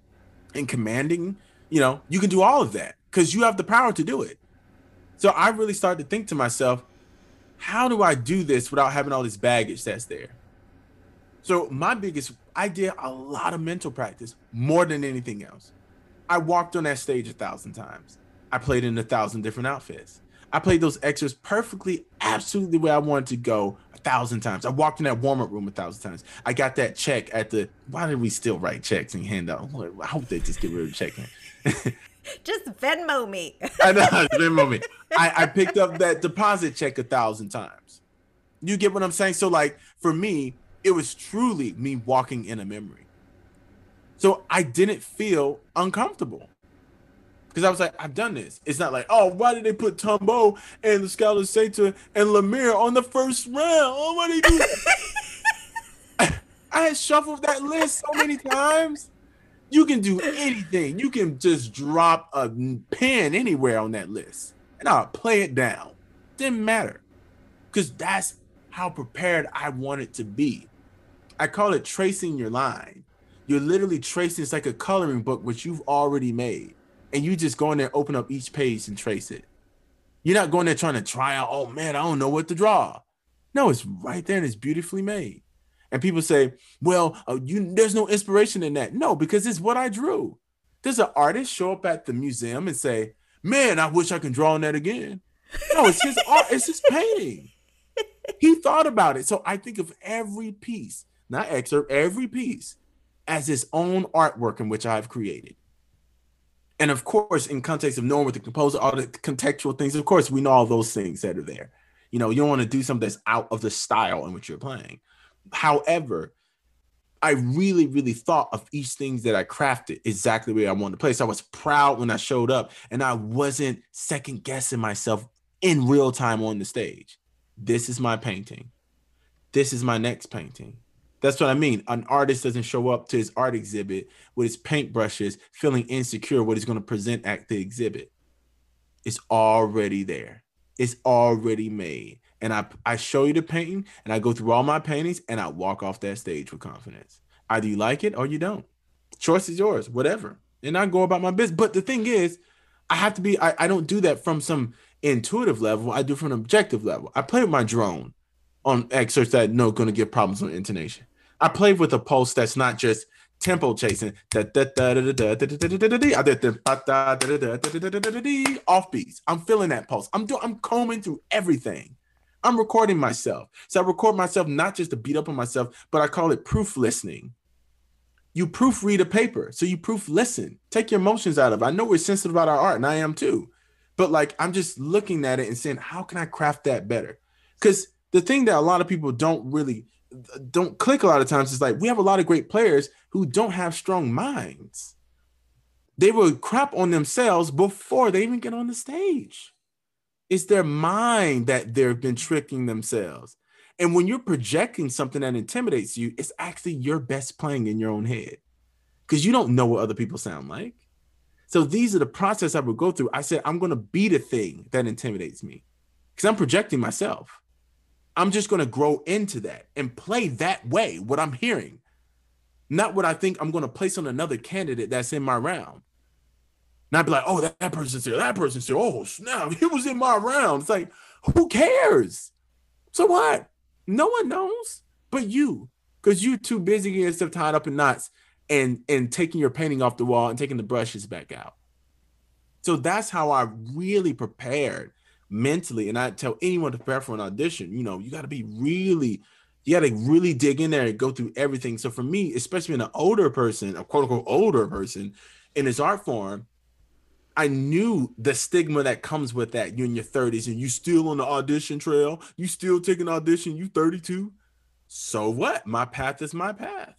and commanding you know you can do all of that because you have the power to do it. So I really started to think to myself, how do I do this without having all this baggage that's there? So my biggest, I did a lot of mental practice more than anything else. I walked on that stage a thousand times. I played in a thousand different outfits. I played those extras perfectly, absolutely where I wanted to go thousand times. I walked in that warm up room a thousand times. I got that check at the. Why did we still write checks and hand out? I hope they just get rid of checking. just Venmo me. I know, Venmo me. I, I picked up that deposit check a thousand times. You get what I'm saying? So, like, for me, it was truly me walking in a memory. So I didn't feel uncomfortable because I was like, I've done this. It's not like, oh, why did they put Tombeau and the Scala di Seta and La Mer on the first round? Oh, they do? I had shuffled that list so many times. You can do anything. You can just drop a pen anywhere on that list, and I'll play it down. Didn't matter, because that's how prepared I wanted to be. I call it tracing your line. You're literally tracing. It's like a coloring book, which you've already made and you just go in there, open up each page and trace it. You're not going there trying to try out, oh man, I don't know what to draw. No, it's right there and it's beautifully made. And people say, well, uh, you there's no inspiration in that. No, because it's what I drew. Does an artist show up at the museum and say, man, I wish I could draw on that again? No, it's his art, it's his painting. He thought about it. So I think of every piece, not excerpt, every piece as his own artwork in which I've created and of course, in context of knowing what the composer, all the contextual things, of course, we know all those things that are there. You know, you don't want to do something that's out of the style in which you're playing. However, I really, really thought of each things that I crafted exactly where I wanted to play. So I was proud when I showed up and I wasn't second guessing myself in real time on the stage. This is my painting. This is my next painting. That's what I mean. An artist doesn't show up to his art exhibit with his paintbrushes, feeling insecure what he's going to present at the exhibit. It's already there. It's already made. And I, I show you the painting and I go through all my paintings and I walk off that stage with confidence. Either you like it or you don't. Choice is yours, whatever. And I go about my business. But the thing is, I have to be, I, I don't do that from some intuitive level. I do from an objective level. I play with my drone on excerpts that going to get problems on intonation. I play with a pulse that's not just tempo chasing. Offbeats. I'm feeling that pulse. I'm doing. I'm combing through everything. I'm recording myself. So I record myself not just to beat up on myself, but I call it proof listening. You proofread a paper, so you proof listen. Take your emotions out of it. I know we're sensitive about our art, and I am too. But like, I'm just looking at it and saying, how can I craft that better? Because the thing that a lot of people don't really don't click a lot of times is like we have a lot of great players who don't have strong minds. They will crap on themselves before they even get on the stage. It's their mind that they've been tricking themselves. And when you're projecting something that intimidates you, it's actually your best playing in your own head because you don't know what other people sound like. So these are the process I would go through. I said, I'm going to be the thing that intimidates me because I'm projecting myself. I'm just going to grow into that and play that way, what I'm hearing, not what I think I'm going to place on another candidate that's in my round. Not be like, oh, that, that person's here, that person's here. Oh, snap, he was in my round. It's like, who cares? So what? No one knows but you, because you're too busy getting stuff tied up in knots and and taking your painting off the wall and taking the brushes back out. So that's how I really prepared mentally. And I tell anyone to prepare for an audition, you know, you got to be really, you got to really dig in there and go through everything. So for me, especially in an older person, a quote unquote older person in this art form, I knew the stigma that comes with that. You're in your 30s and you still on the audition trail, you still taking audition, you 32. So what? My path is my path.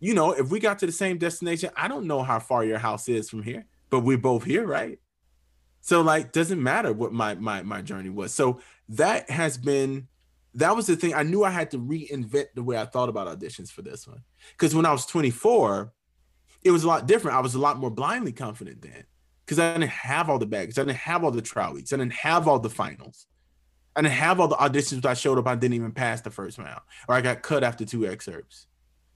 You know, if we got to the same destination, I don't know how far your house is from here, but we're both here, right? So like doesn't matter what my my my journey was. So that has been that was the thing. I knew I had to reinvent the way I thought about auditions for this one. Because when I was 24, it was a lot different. I was a lot more blindly confident then. Because I didn't have all the bags. I didn't have all the trial weeks. I didn't have all the finals. I didn't have all the auditions that I showed up. I didn't even pass the first round. Or I got cut after two excerpts.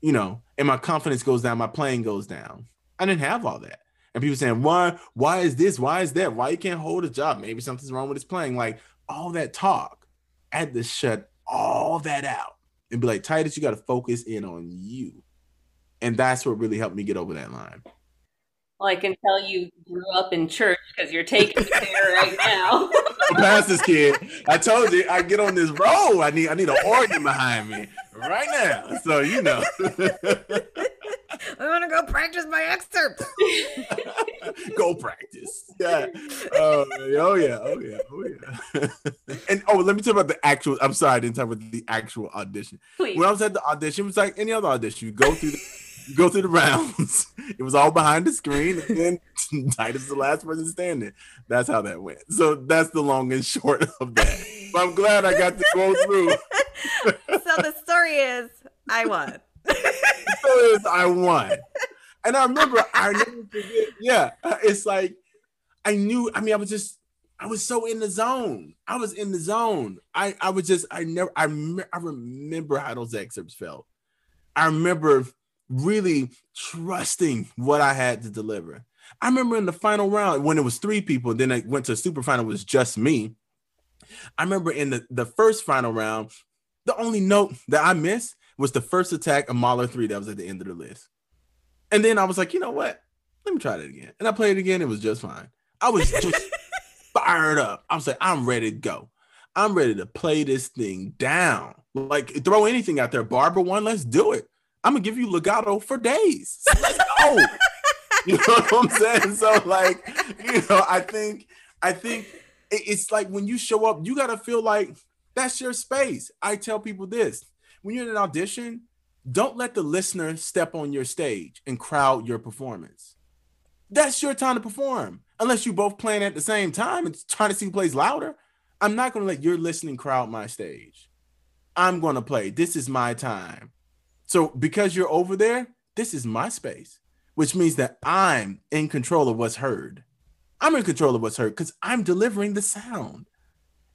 You know, and my confidence goes down, my playing goes down. I didn't have all that. And people saying, why, why is this? Why is that? Why you can't hold a job? Maybe something's wrong with his playing. Like all that talk. I had to shut all that out and be like, Titus, you got to focus in on you. And that's what really helped me get over that line. Well, I can tell you grew up in church because you're taking there right now. Pastor's kid. I told you I get on this roll. I need I need an organ behind me right now. So you know. I want to go practice my excerpts. go practice. Yeah. Oh, oh yeah. Oh yeah. Oh yeah. and oh, let me talk about the actual. I'm sorry, I didn't talk about the actual audition. Please. When I was at the audition, it was like any other audition. You go through. The, you go through the rounds. It was all behind the screen, and then Titus is the last person standing. That's how that went. So that's the long and short of that. But I'm glad I got to go through. so the story is, I won. so is I won. And I remember, I never forget. Yeah, it's like I knew. I mean, I was just, I was so in the zone. I was in the zone. I, I was just, I never, I, I remember how those excerpts felt. I remember really trusting what I had to deliver. I remember in the final round when it was three people, then I went to super final, it was just me. I remember in the, the first final round, the only note that I missed was the first attack of Mahler 3 that was at the end of the list. And then I was like, you know what? Let me try that again. And I played it again. It was just fine. I was just fired up. I was like, I'm ready to go. I'm ready to play this thing down. Like, throw anything out there. Barbara one, let's do it. I'm gonna give you legato for days. let's go. you know what I'm saying? So, like, you know, I think, I think it's like when you show up, you gotta feel like that's your space. I tell people this when you're in an audition, don't let the listener step on your stage and crowd your performance. That's your time to perform. Unless you both playing at the same time and trying to see who plays louder. I'm not going to let your listening crowd my stage. I'm going to play. This is my time. So because you're over there, this is my space, which means that I'm in control of what's heard. I'm in control of what's heard because I'm delivering the sound.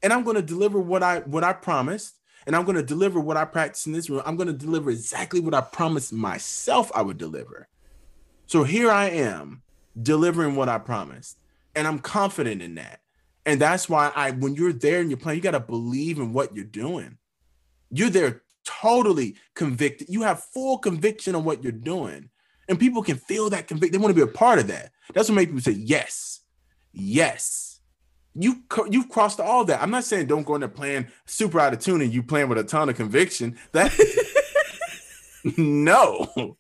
And I'm going to deliver what I what I promised and I'm going to deliver what I practice in this room. I'm going to deliver exactly what I promised myself I would deliver. So here I am delivering what I promised, and I'm confident in that. And that's why I, when you're there and you're playing, you got to believe in what you're doing. You're there totally convicted. You have full conviction on what you're doing, and people can feel that conviction. They want to be a part of that. That's what makes people say yes, yes you you've crossed all that. I'm not saying don't go in there playing super out of tune and you playing with a ton of conviction. That no,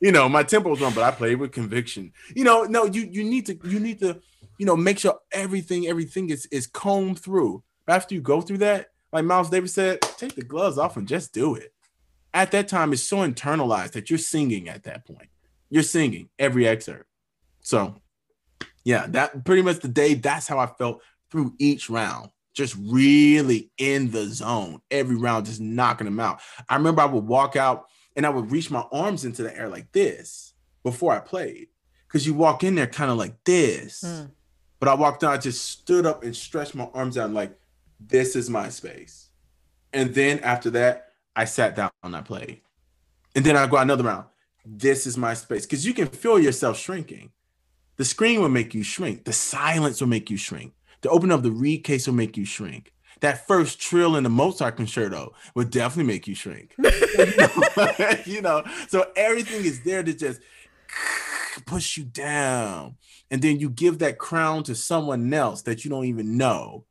you know my tempo was wrong, but I played with conviction. You know, no, you you need to you need to you know make sure everything everything is is combed through. After you go through that, like Miles Davis said, take the gloves off and just do it. At that time, it's so internalized that you're singing. At that point, you're singing every excerpt. So yeah, that pretty much the day. That's how I felt through each round. Just really in the zone, every round, just knocking them out. I remember I would walk out and I would reach my arms into the air like this before I played. Cause you walk in there kind of like this. Mm. But I walked out, I just stood up and stretched my arms out like, this is my space. And then after that, I sat down and I played. And then I go another round. This is my space. Because you can feel yourself shrinking. The screen will make you shrink. The silence will make you shrink. The opening of the reed case will make you shrink. That first trill in the Mozart concerto would definitely make you shrink. you know, so everything is there to just push you down. And then you give that crown to someone else that you don't even know.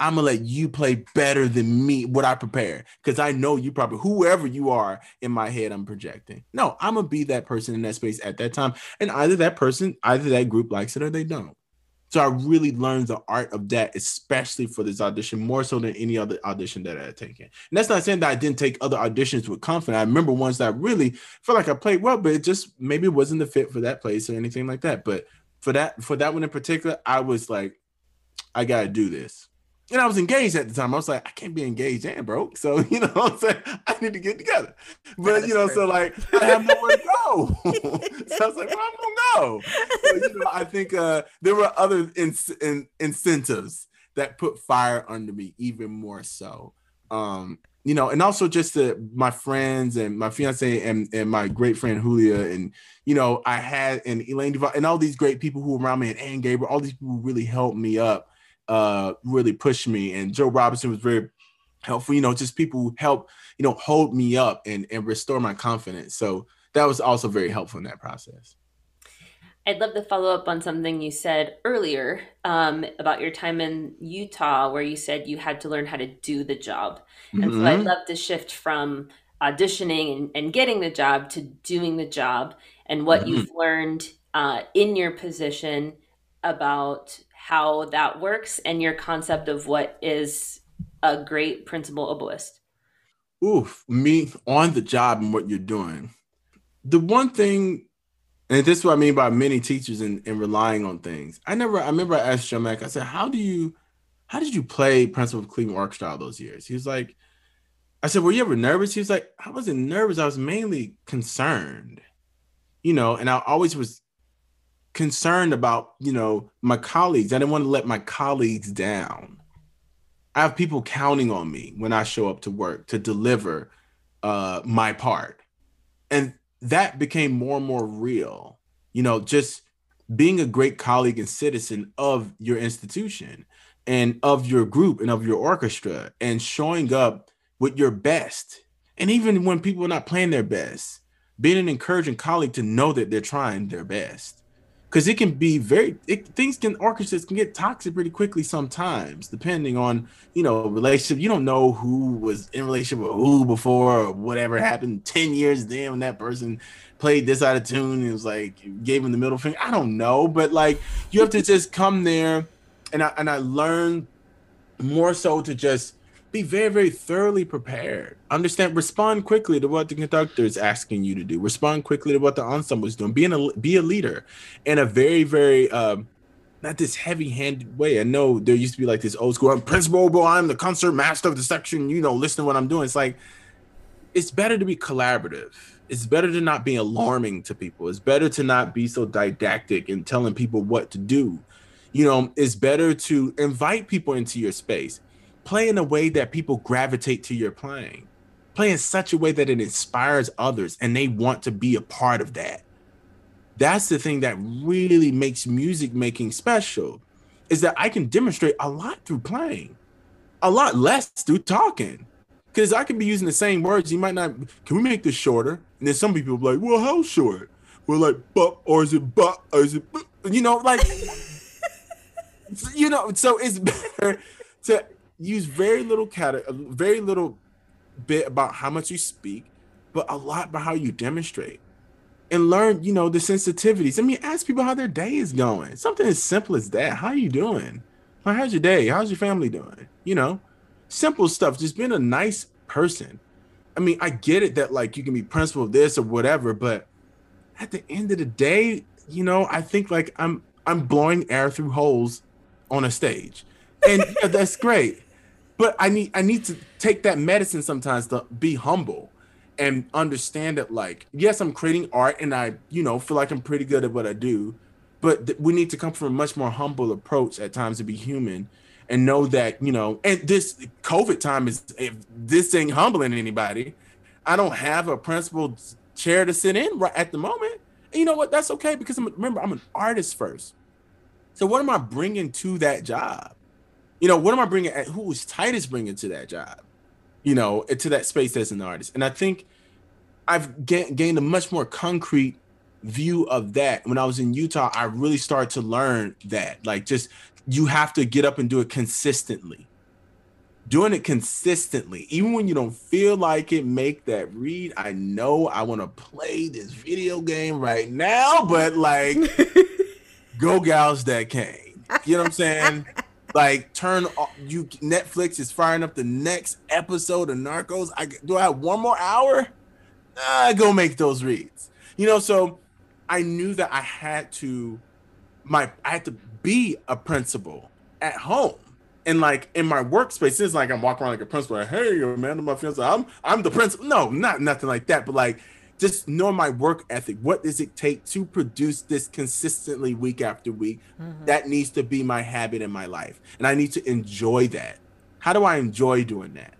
I'm gonna let you play better than me, what I prepare, because I know you probably whoever you are in my head, I'm projecting. No, I'm gonna be that person in that space at that time, and either that person, either that group likes it or they don't. So I really learned the art of that, especially for this audition, more so than any other audition that I had taken. And that's not saying that I didn't take other auditions with confidence. I remember ones that I really felt like I played well, but it just maybe wasn't the fit for that place or anything like that. But for that for that one in particular, I was like, I gotta do this and I was engaged at the time. I was like, I can't be engaged and broke. So, you know what I'm saying? I need to get together. But, you know, so like, I have nowhere to go. so I was like, well, I'm going to go. So, you know, I think uh, there were other in, in, incentives that put fire under me even more so. Um, you know, and also just the, my friends and my fiance and, and my great friend Julia and you know, I had and Elaine Douvas and all these great people who were around me and Ann Gabriel, all these people really helped me up, uh, really pushed me. And Joe Robinson was very helpful, you know, just people who help, you know, hold me up and, and restore my confidence. So that was also very helpful in that process. I'd love to follow up on something you said earlier um, about your time in Utah, where you said you had to learn how to do the job. And mm-hmm. so I'd mm-hmm. love to shift from auditioning and, and, getting the job to doing the job and what mm-hmm. you've learned uh, in your position about how that works and your concept of what is a great principal oboist. Oof, me on the job and what you're doing. The one thing and this is what I mean by many teachers and, and relying on things. I never, I remember I asked John Mack, I said, How do you, how did you play Principal of Cleveland Orchestra all those years? He was like, I said, Were you ever nervous? He was like, I wasn't nervous. I was mainly concerned, you know, and I always was concerned about, you know, my colleagues. I didn't want to let my colleagues down. I have people counting on me when I show up to work to deliver uh, my part. And that became more and more real. You know, just being a great colleague and citizen of your institution and of your group and of your orchestra and showing up with your best. And even when people are not playing their best, being an encouraging colleague to know that they're trying their best because it can be very it, things can orchestras can get toxic pretty quickly sometimes depending on you know relationship. You don't know who was in relationship with who before or whatever happened 10 years then when that person played this out of tune and was like gave him the middle finger. I don't know but like you have to just come there and i and i learned more so to just be very, very thoroughly prepared. Understand, respond quickly to what the conductor is asking you to do. Respond quickly to what the ensemble is doing. Being a be a leader in a very, very um, not this heavy-handed way. I know there used to be like this old school. I'm principal, but I'm the concert master of the section. You know, listen to what I'm doing. It's like it's better to be collaborative. It's better to not be alarming to people. It's better to not be so didactic and telling people what to do. You know, it's better to invite people into your space play in a way that people gravitate to your playing. Play in such a way that it inspires others and they want to be a part of that. That's the thing that really makes music making special is that i can demonstrate a lot through playing a lot less through talking. Because i can be using the same words. You might not can we make this shorter? And then some people be like well how short? We're like but or is it but or is it you know like you know so it's better to use very little cat uh, very little bit about how much you speak, but a lot about how you demonstrate. And learn, you know, the sensitivities. I mean, ask people how their day is going. Something as simple as that. How are you doing? Like, how's your day? How's your family doing? You know, simple stuff. Just being a nice person. I mean, I get it that like you can be principal of this or whatever, but at the end of the day, you know, I think like I'm I'm blowing air through holes on a stage, and yeah, that's great but I need I need to take that medicine sometimes to be humble and understand that like yes I'm creating art and I you know feel like I'm pretty good at what I do but th- we need to come from a much more humble approach at times to be human and know that you know and this covid time is if this ain't humbling anybody I don't have a principal chair to sit in right at the moment. And you know what? That's okay because I'm, remember I'm an artist first. So what am I bringing to that job you know, what am I bringing? Eh, who is Titus bringing to that job? You know, eh, to that space as an artist, and I think I've ga- gained a much more concrete view of that when I was in Utah. I really started to learn that, like, just you have to get up and do it consistently. Doing it consistently, even when you don't feel like it, make that reed. I know I want to play this video game right now, but like, go gals that came. You know what I'm saying? Like turn you Netflix is firing up the next episode of Narcos. I do I have one more hour? I go make those reeds. You know, so I knew that I had to my I had to be a principal at home. And like in my workspace, it's like I'm walking around like a principal. Like, hey, man, my friends, I'm I'm the principal. No, not nothing like that. But like just know my work ethic. What does it take to produce this consistently week after week? Mm-hmm. That needs to be my habit in my life. And I need to enjoy that. How do I enjoy doing that?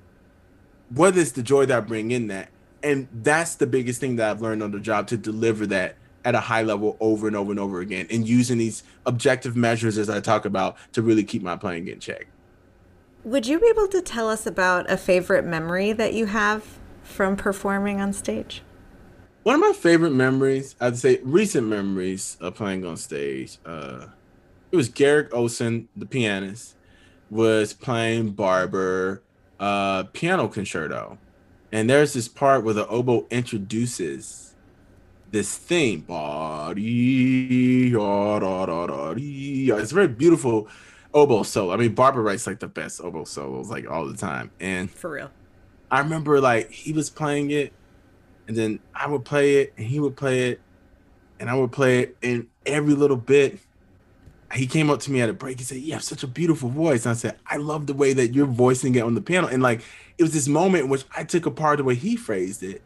what is the joy that I bring in that? And that's the biggest thing that I've learned on the job to deliver that at a high level over and over and over again and using these objective measures as I talk about to really keep my playing in check. Would you be able to tell us about a favorite memory that you have from performing on stage? One of my favorite memories, I'd say recent memories of playing on stage, uh, it was Garrick Ohlsson, the pianist, was playing Barber uh, piano concerto. And there's this part where the oboe introduces this theme. It's very beautiful oboe solo. I mean, Barber writes like the best oboe solos like all the time. And for real, I remember like he was playing it, and then I would play it, and he would play it, and I would play it, and every little bit he came up to me at a break. He said, "You have such a beautiful voice." And I said, "I love the way that you're voicing it on the piano." And like, it was this moment in which I took apart the way he phrased it,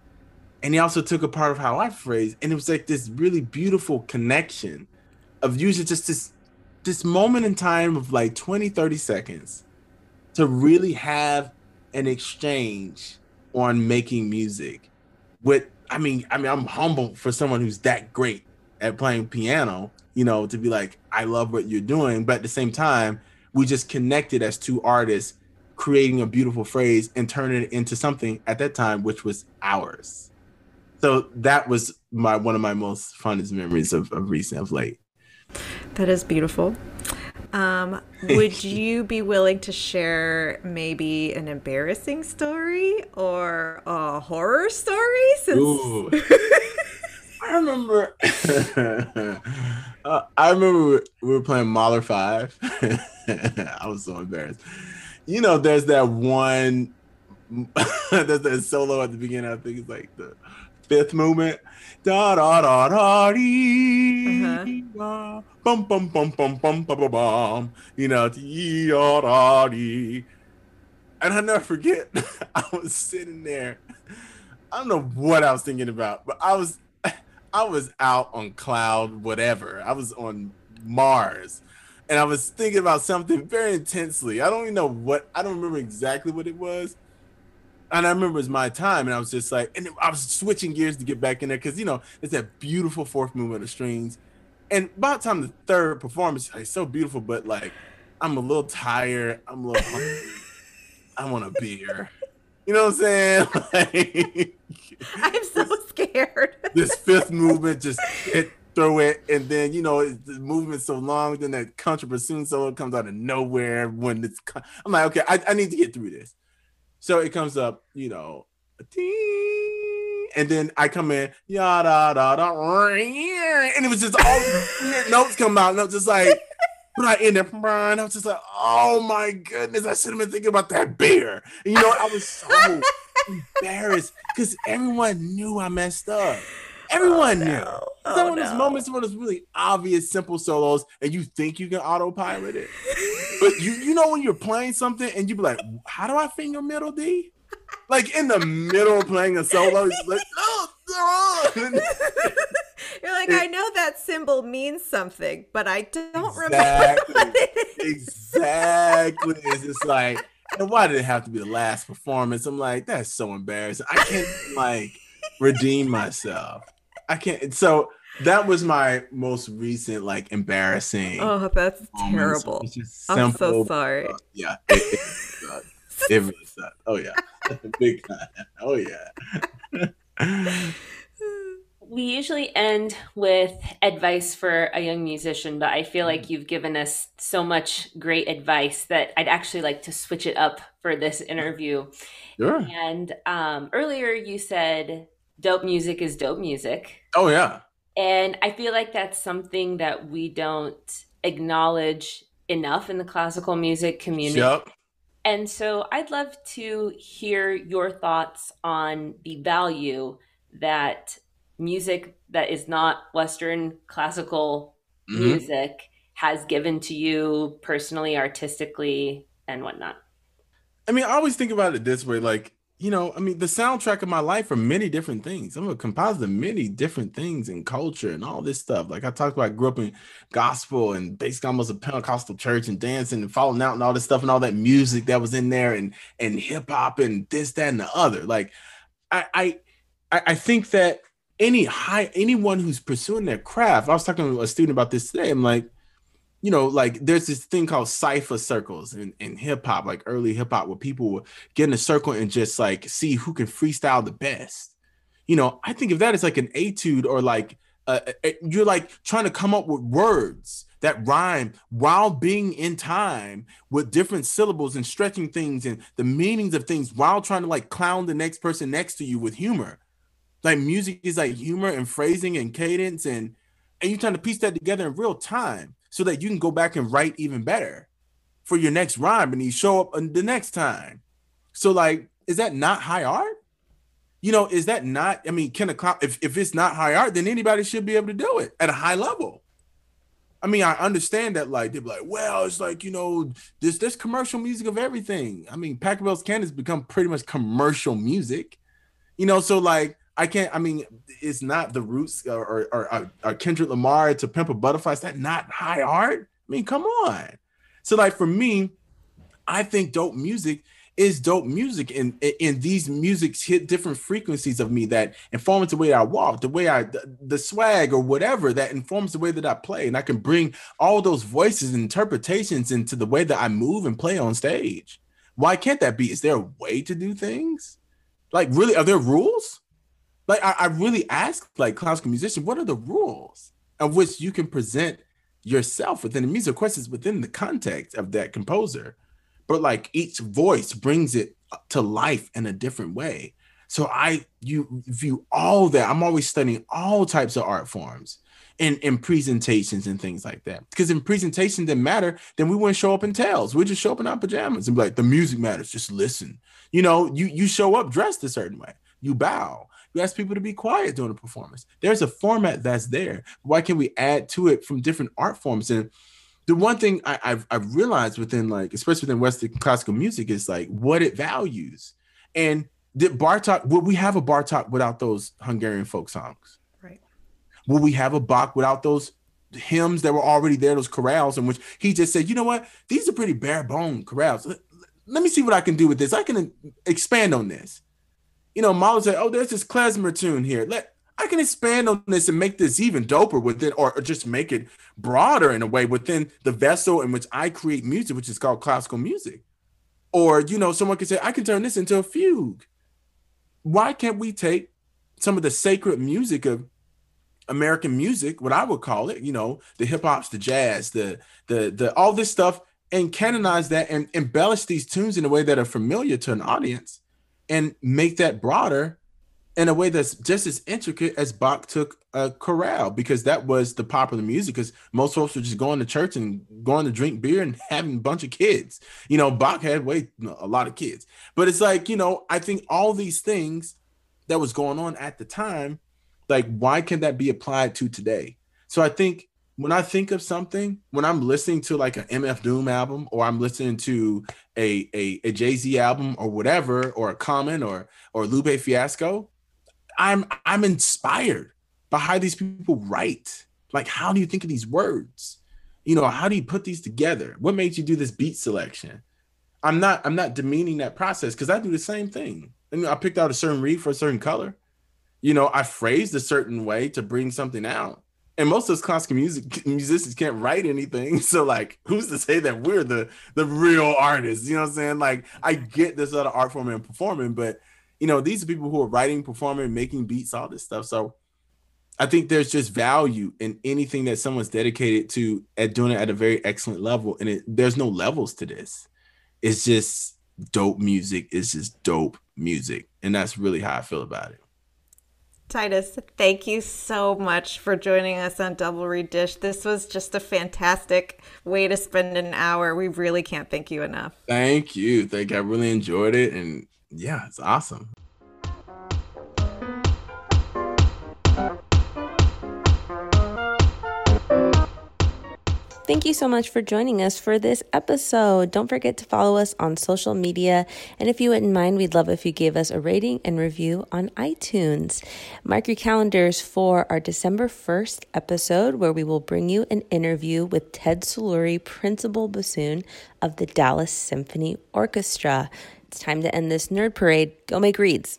and he also took a part of how I phrased, and it was like this really beautiful connection of using just this this moment in time of like 20, 30 seconds to really have an exchange on making music. With, I mean, I mean, I'm humble for someone who's that great at playing piano you know, to be like, I love what you're doing. But at the same time, we just connected as two artists, creating a beautiful phrase and turning it into something at that time, which was ours. So that was my one of my most funnest memories of, of recent of late. That is beautiful. Um, would you be willing to share maybe an embarrassing story or a horror story? Since... I remember. uh, I remember we were playing Mahler Five. I was so embarrassed. You know, there's that one. there's that solo at the beginning. I think it's like the fifth movement. Da da da da dee. Uh-huh. Bum bum bum bum bum bum bum bum. You know, dee da da dee. And I never forget. I was sitting there. I don't know what I was thinking about, but I was I was out on cloud whatever. I was on Mars. And I was thinking about something very intensely. I don't even know what I don't remember exactly what it was. And I remember it was my time, and I was just like, and I was switching gears to get back in there because you know it's that beautiful fourth movement of strings. And by the time the third performance, it's so beautiful, but like I'm a little tired. I'm a little hungry. I want a beer. You know what I'm saying? Like, I'm so scared. this fifth movement just hit, through it, and then you know the movement's so long, then that contra bassoon solo comes out of nowhere. When it's, I'm like, okay, I, I need to get through this. So it comes up, you know, and then I come in, yada da da, and it was just all notes come out, and I was just like. But I ended up, and I was just like, oh my goodness, I should have been thinking about that beer. And you know, I was so embarrassed because everyone knew I messed up. Everyone oh, no. knew. Oh, Some of those moments where those really obvious, simple solos, and you think you can autopilot it. but you you know when you're playing something and you be like, how do I finger middle D? Like in the middle of playing a solo, like, oh, You're like, I know that symbol means something, but I don't exactly, remember. exactly. It's just like, and why did it have to be the last performance? I'm like, that's so embarrassing. I can't like redeem myself. I can't. So that was my most recent like embarrassing. Oh, that's terrible. Simple, I'm so sorry. Uh, yeah, it, it, sucked. it really sucked. Oh yeah, big time. Oh yeah we usually end with advice for a young musician, but I feel like mm-hmm. you've given us so much great advice that I'd actually like to switch it up for this interview. Sure. And um, earlier you said dope music is dope music. Oh, yeah. And I feel like that's something that we don't acknowledge enough in the classical music community. Yep. And so I'd love to hear your thoughts on the value that music that is not Western classical mm-hmm. music has given to you personally, artistically, and whatnot? I mean, I always think about it this way like, you know, I mean, the soundtrack of my life are many different things. I'm a composite of many different things in culture and all this stuff. Like I talked about, I grew up in gospel and basically almost a Pentecostal church and dancing and falling out and all this stuff and all that music that was in there and and hip hop and this, that, and the other. Like I I I think that any high anyone who's pursuing their craft, I was talking to a student about this today. I'm like, you know, like there's this thing called cipher circles in, in hip hop, like early hip hop, where people will get in a circle and just like see who can freestyle the best. You know, I think if that is like an etude or like uh you're like trying to come up with words that rhyme while being in time with different syllables and stretching things and the meanings of things while trying to like clown the next person next to you with humor. Like music is like humor and phrasing and cadence and and you're trying to piece that together in real time so that you can go back and write even better for your next rhyme and you show up the next time. So like, is that not high art? You know, is that not? I mean, can a? If if it's not high art, then anybody should be able to do it at a high level. I mean, I understand that. Like they're like, well, it's like you know, this this commercial music of everything. I mean, Pachelbel's Canon has become pretty much commercial music. You know, so like I can't. I mean, it's not the roots or or, or, or Kendrick Lamar to Pimp a Butterfly. Is that not high art? I mean, come on. So like for me, I think dope music is dope music, and and these musics hit different frequencies of me that informs the way I walk, the way I the, the swag or whatever that informs the way that I play, and I can bring all those voices and interpretations into the way that I move and play on stage. Why can't that be? Is there a way to do things? Like really, are there rules? Like I, I really ask like classical musician, what are the rules of which you can present yourself within the music? Of course, it's within the context of that composer, but like each voice brings it to life in a different way. So I you view all that. I'm always studying all types of art forms and in presentations and things like that. Because in presentation didn't matter, then we wouldn't show up in tails. We'd just show up in our pajamas and be like, the music matters, just listen. You know, you you show up dressed a certain way, you bow. You ask people to be quiet during a performance. There's a format that's there. Why can't we add to it from different art forms? And the one thing I, have I've realized within like, especially within Western classical music, is like what it values. And did Bartok, would we have a Bartok without those Hungarian folk songs? Right. Will we have a Bach without those hymns that were already there, those chorales, in which he just said, you know what, these are pretty bare bone chorales. Let, let me see what I can do with this. I can uh, expand on this you know, Mahler said, "Oh, there's this klezmer tune here. Let I can expand on this and make this even doper within, or, or just make it broader in a way within the vessel in which I create music, which is called classical music. Or you know, someone could say, I can turn this into a fugue. Why can't we take some of the sacred music of American music, what I would call it, you know, the hip hops, the jazz, the the the all this stuff, and canonize that and embellish these tunes in a way that are familiar to an audience and make that broader in a way that's just as intricate as Bach took a chorale because that was the popular music because most folks were just going to church and going to drink beer and having a bunch of kids. You know, Bach had way a lot of kids. But it's like, you know, I think all these things that was going on at the time, like why can that be applied to today? So I think when I think of something, when I'm listening to like an MF Doom album or I'm listening to a a, a Jay Z album or whatever, or a Common or or Lupe Fiasco, I'm I'm inspired by how these people write. Like, how do you think of these words? You know, how do you put these together? What made you do this beat selection? I'm not I'm not demeaning that process because I do the same thing. I mean, I picked out a certain reed for a certain color. You know, I phrased a certain way to bring something out and most of us classical music musicians can't write anything. So like, who's to say that we're the the real artists? You know what I'm saying? Like, I get this other art form and performing, but you know, these are people who are writing, performing, making beats, all this stuff. So I think there's just value in anything that someone's dedicated to at doing it at a very excellent level. And it, there's no levels to this. It's just dope music. It's just dope music. And that's really how I feel about it. Titus, thank you so much for joining us on Double Redish. This was just a fantastic way to spend an hour. We really can't thank you enough. Thank you. Thank. I really enjoyed it. And yeah, it's awesome. Thank you so much for joining us for this episode. Don't forget to follow us on social media. And if you wouldn't mind, we'd love if you gave us a rating and review on iTunes. Mark your calendars for our December 1st episode, where we will bring you an interview with Ted Soluri, principal bassoon of the Dallas Symphony Orchestra. It's time to end this nerd parade. Go make reeds.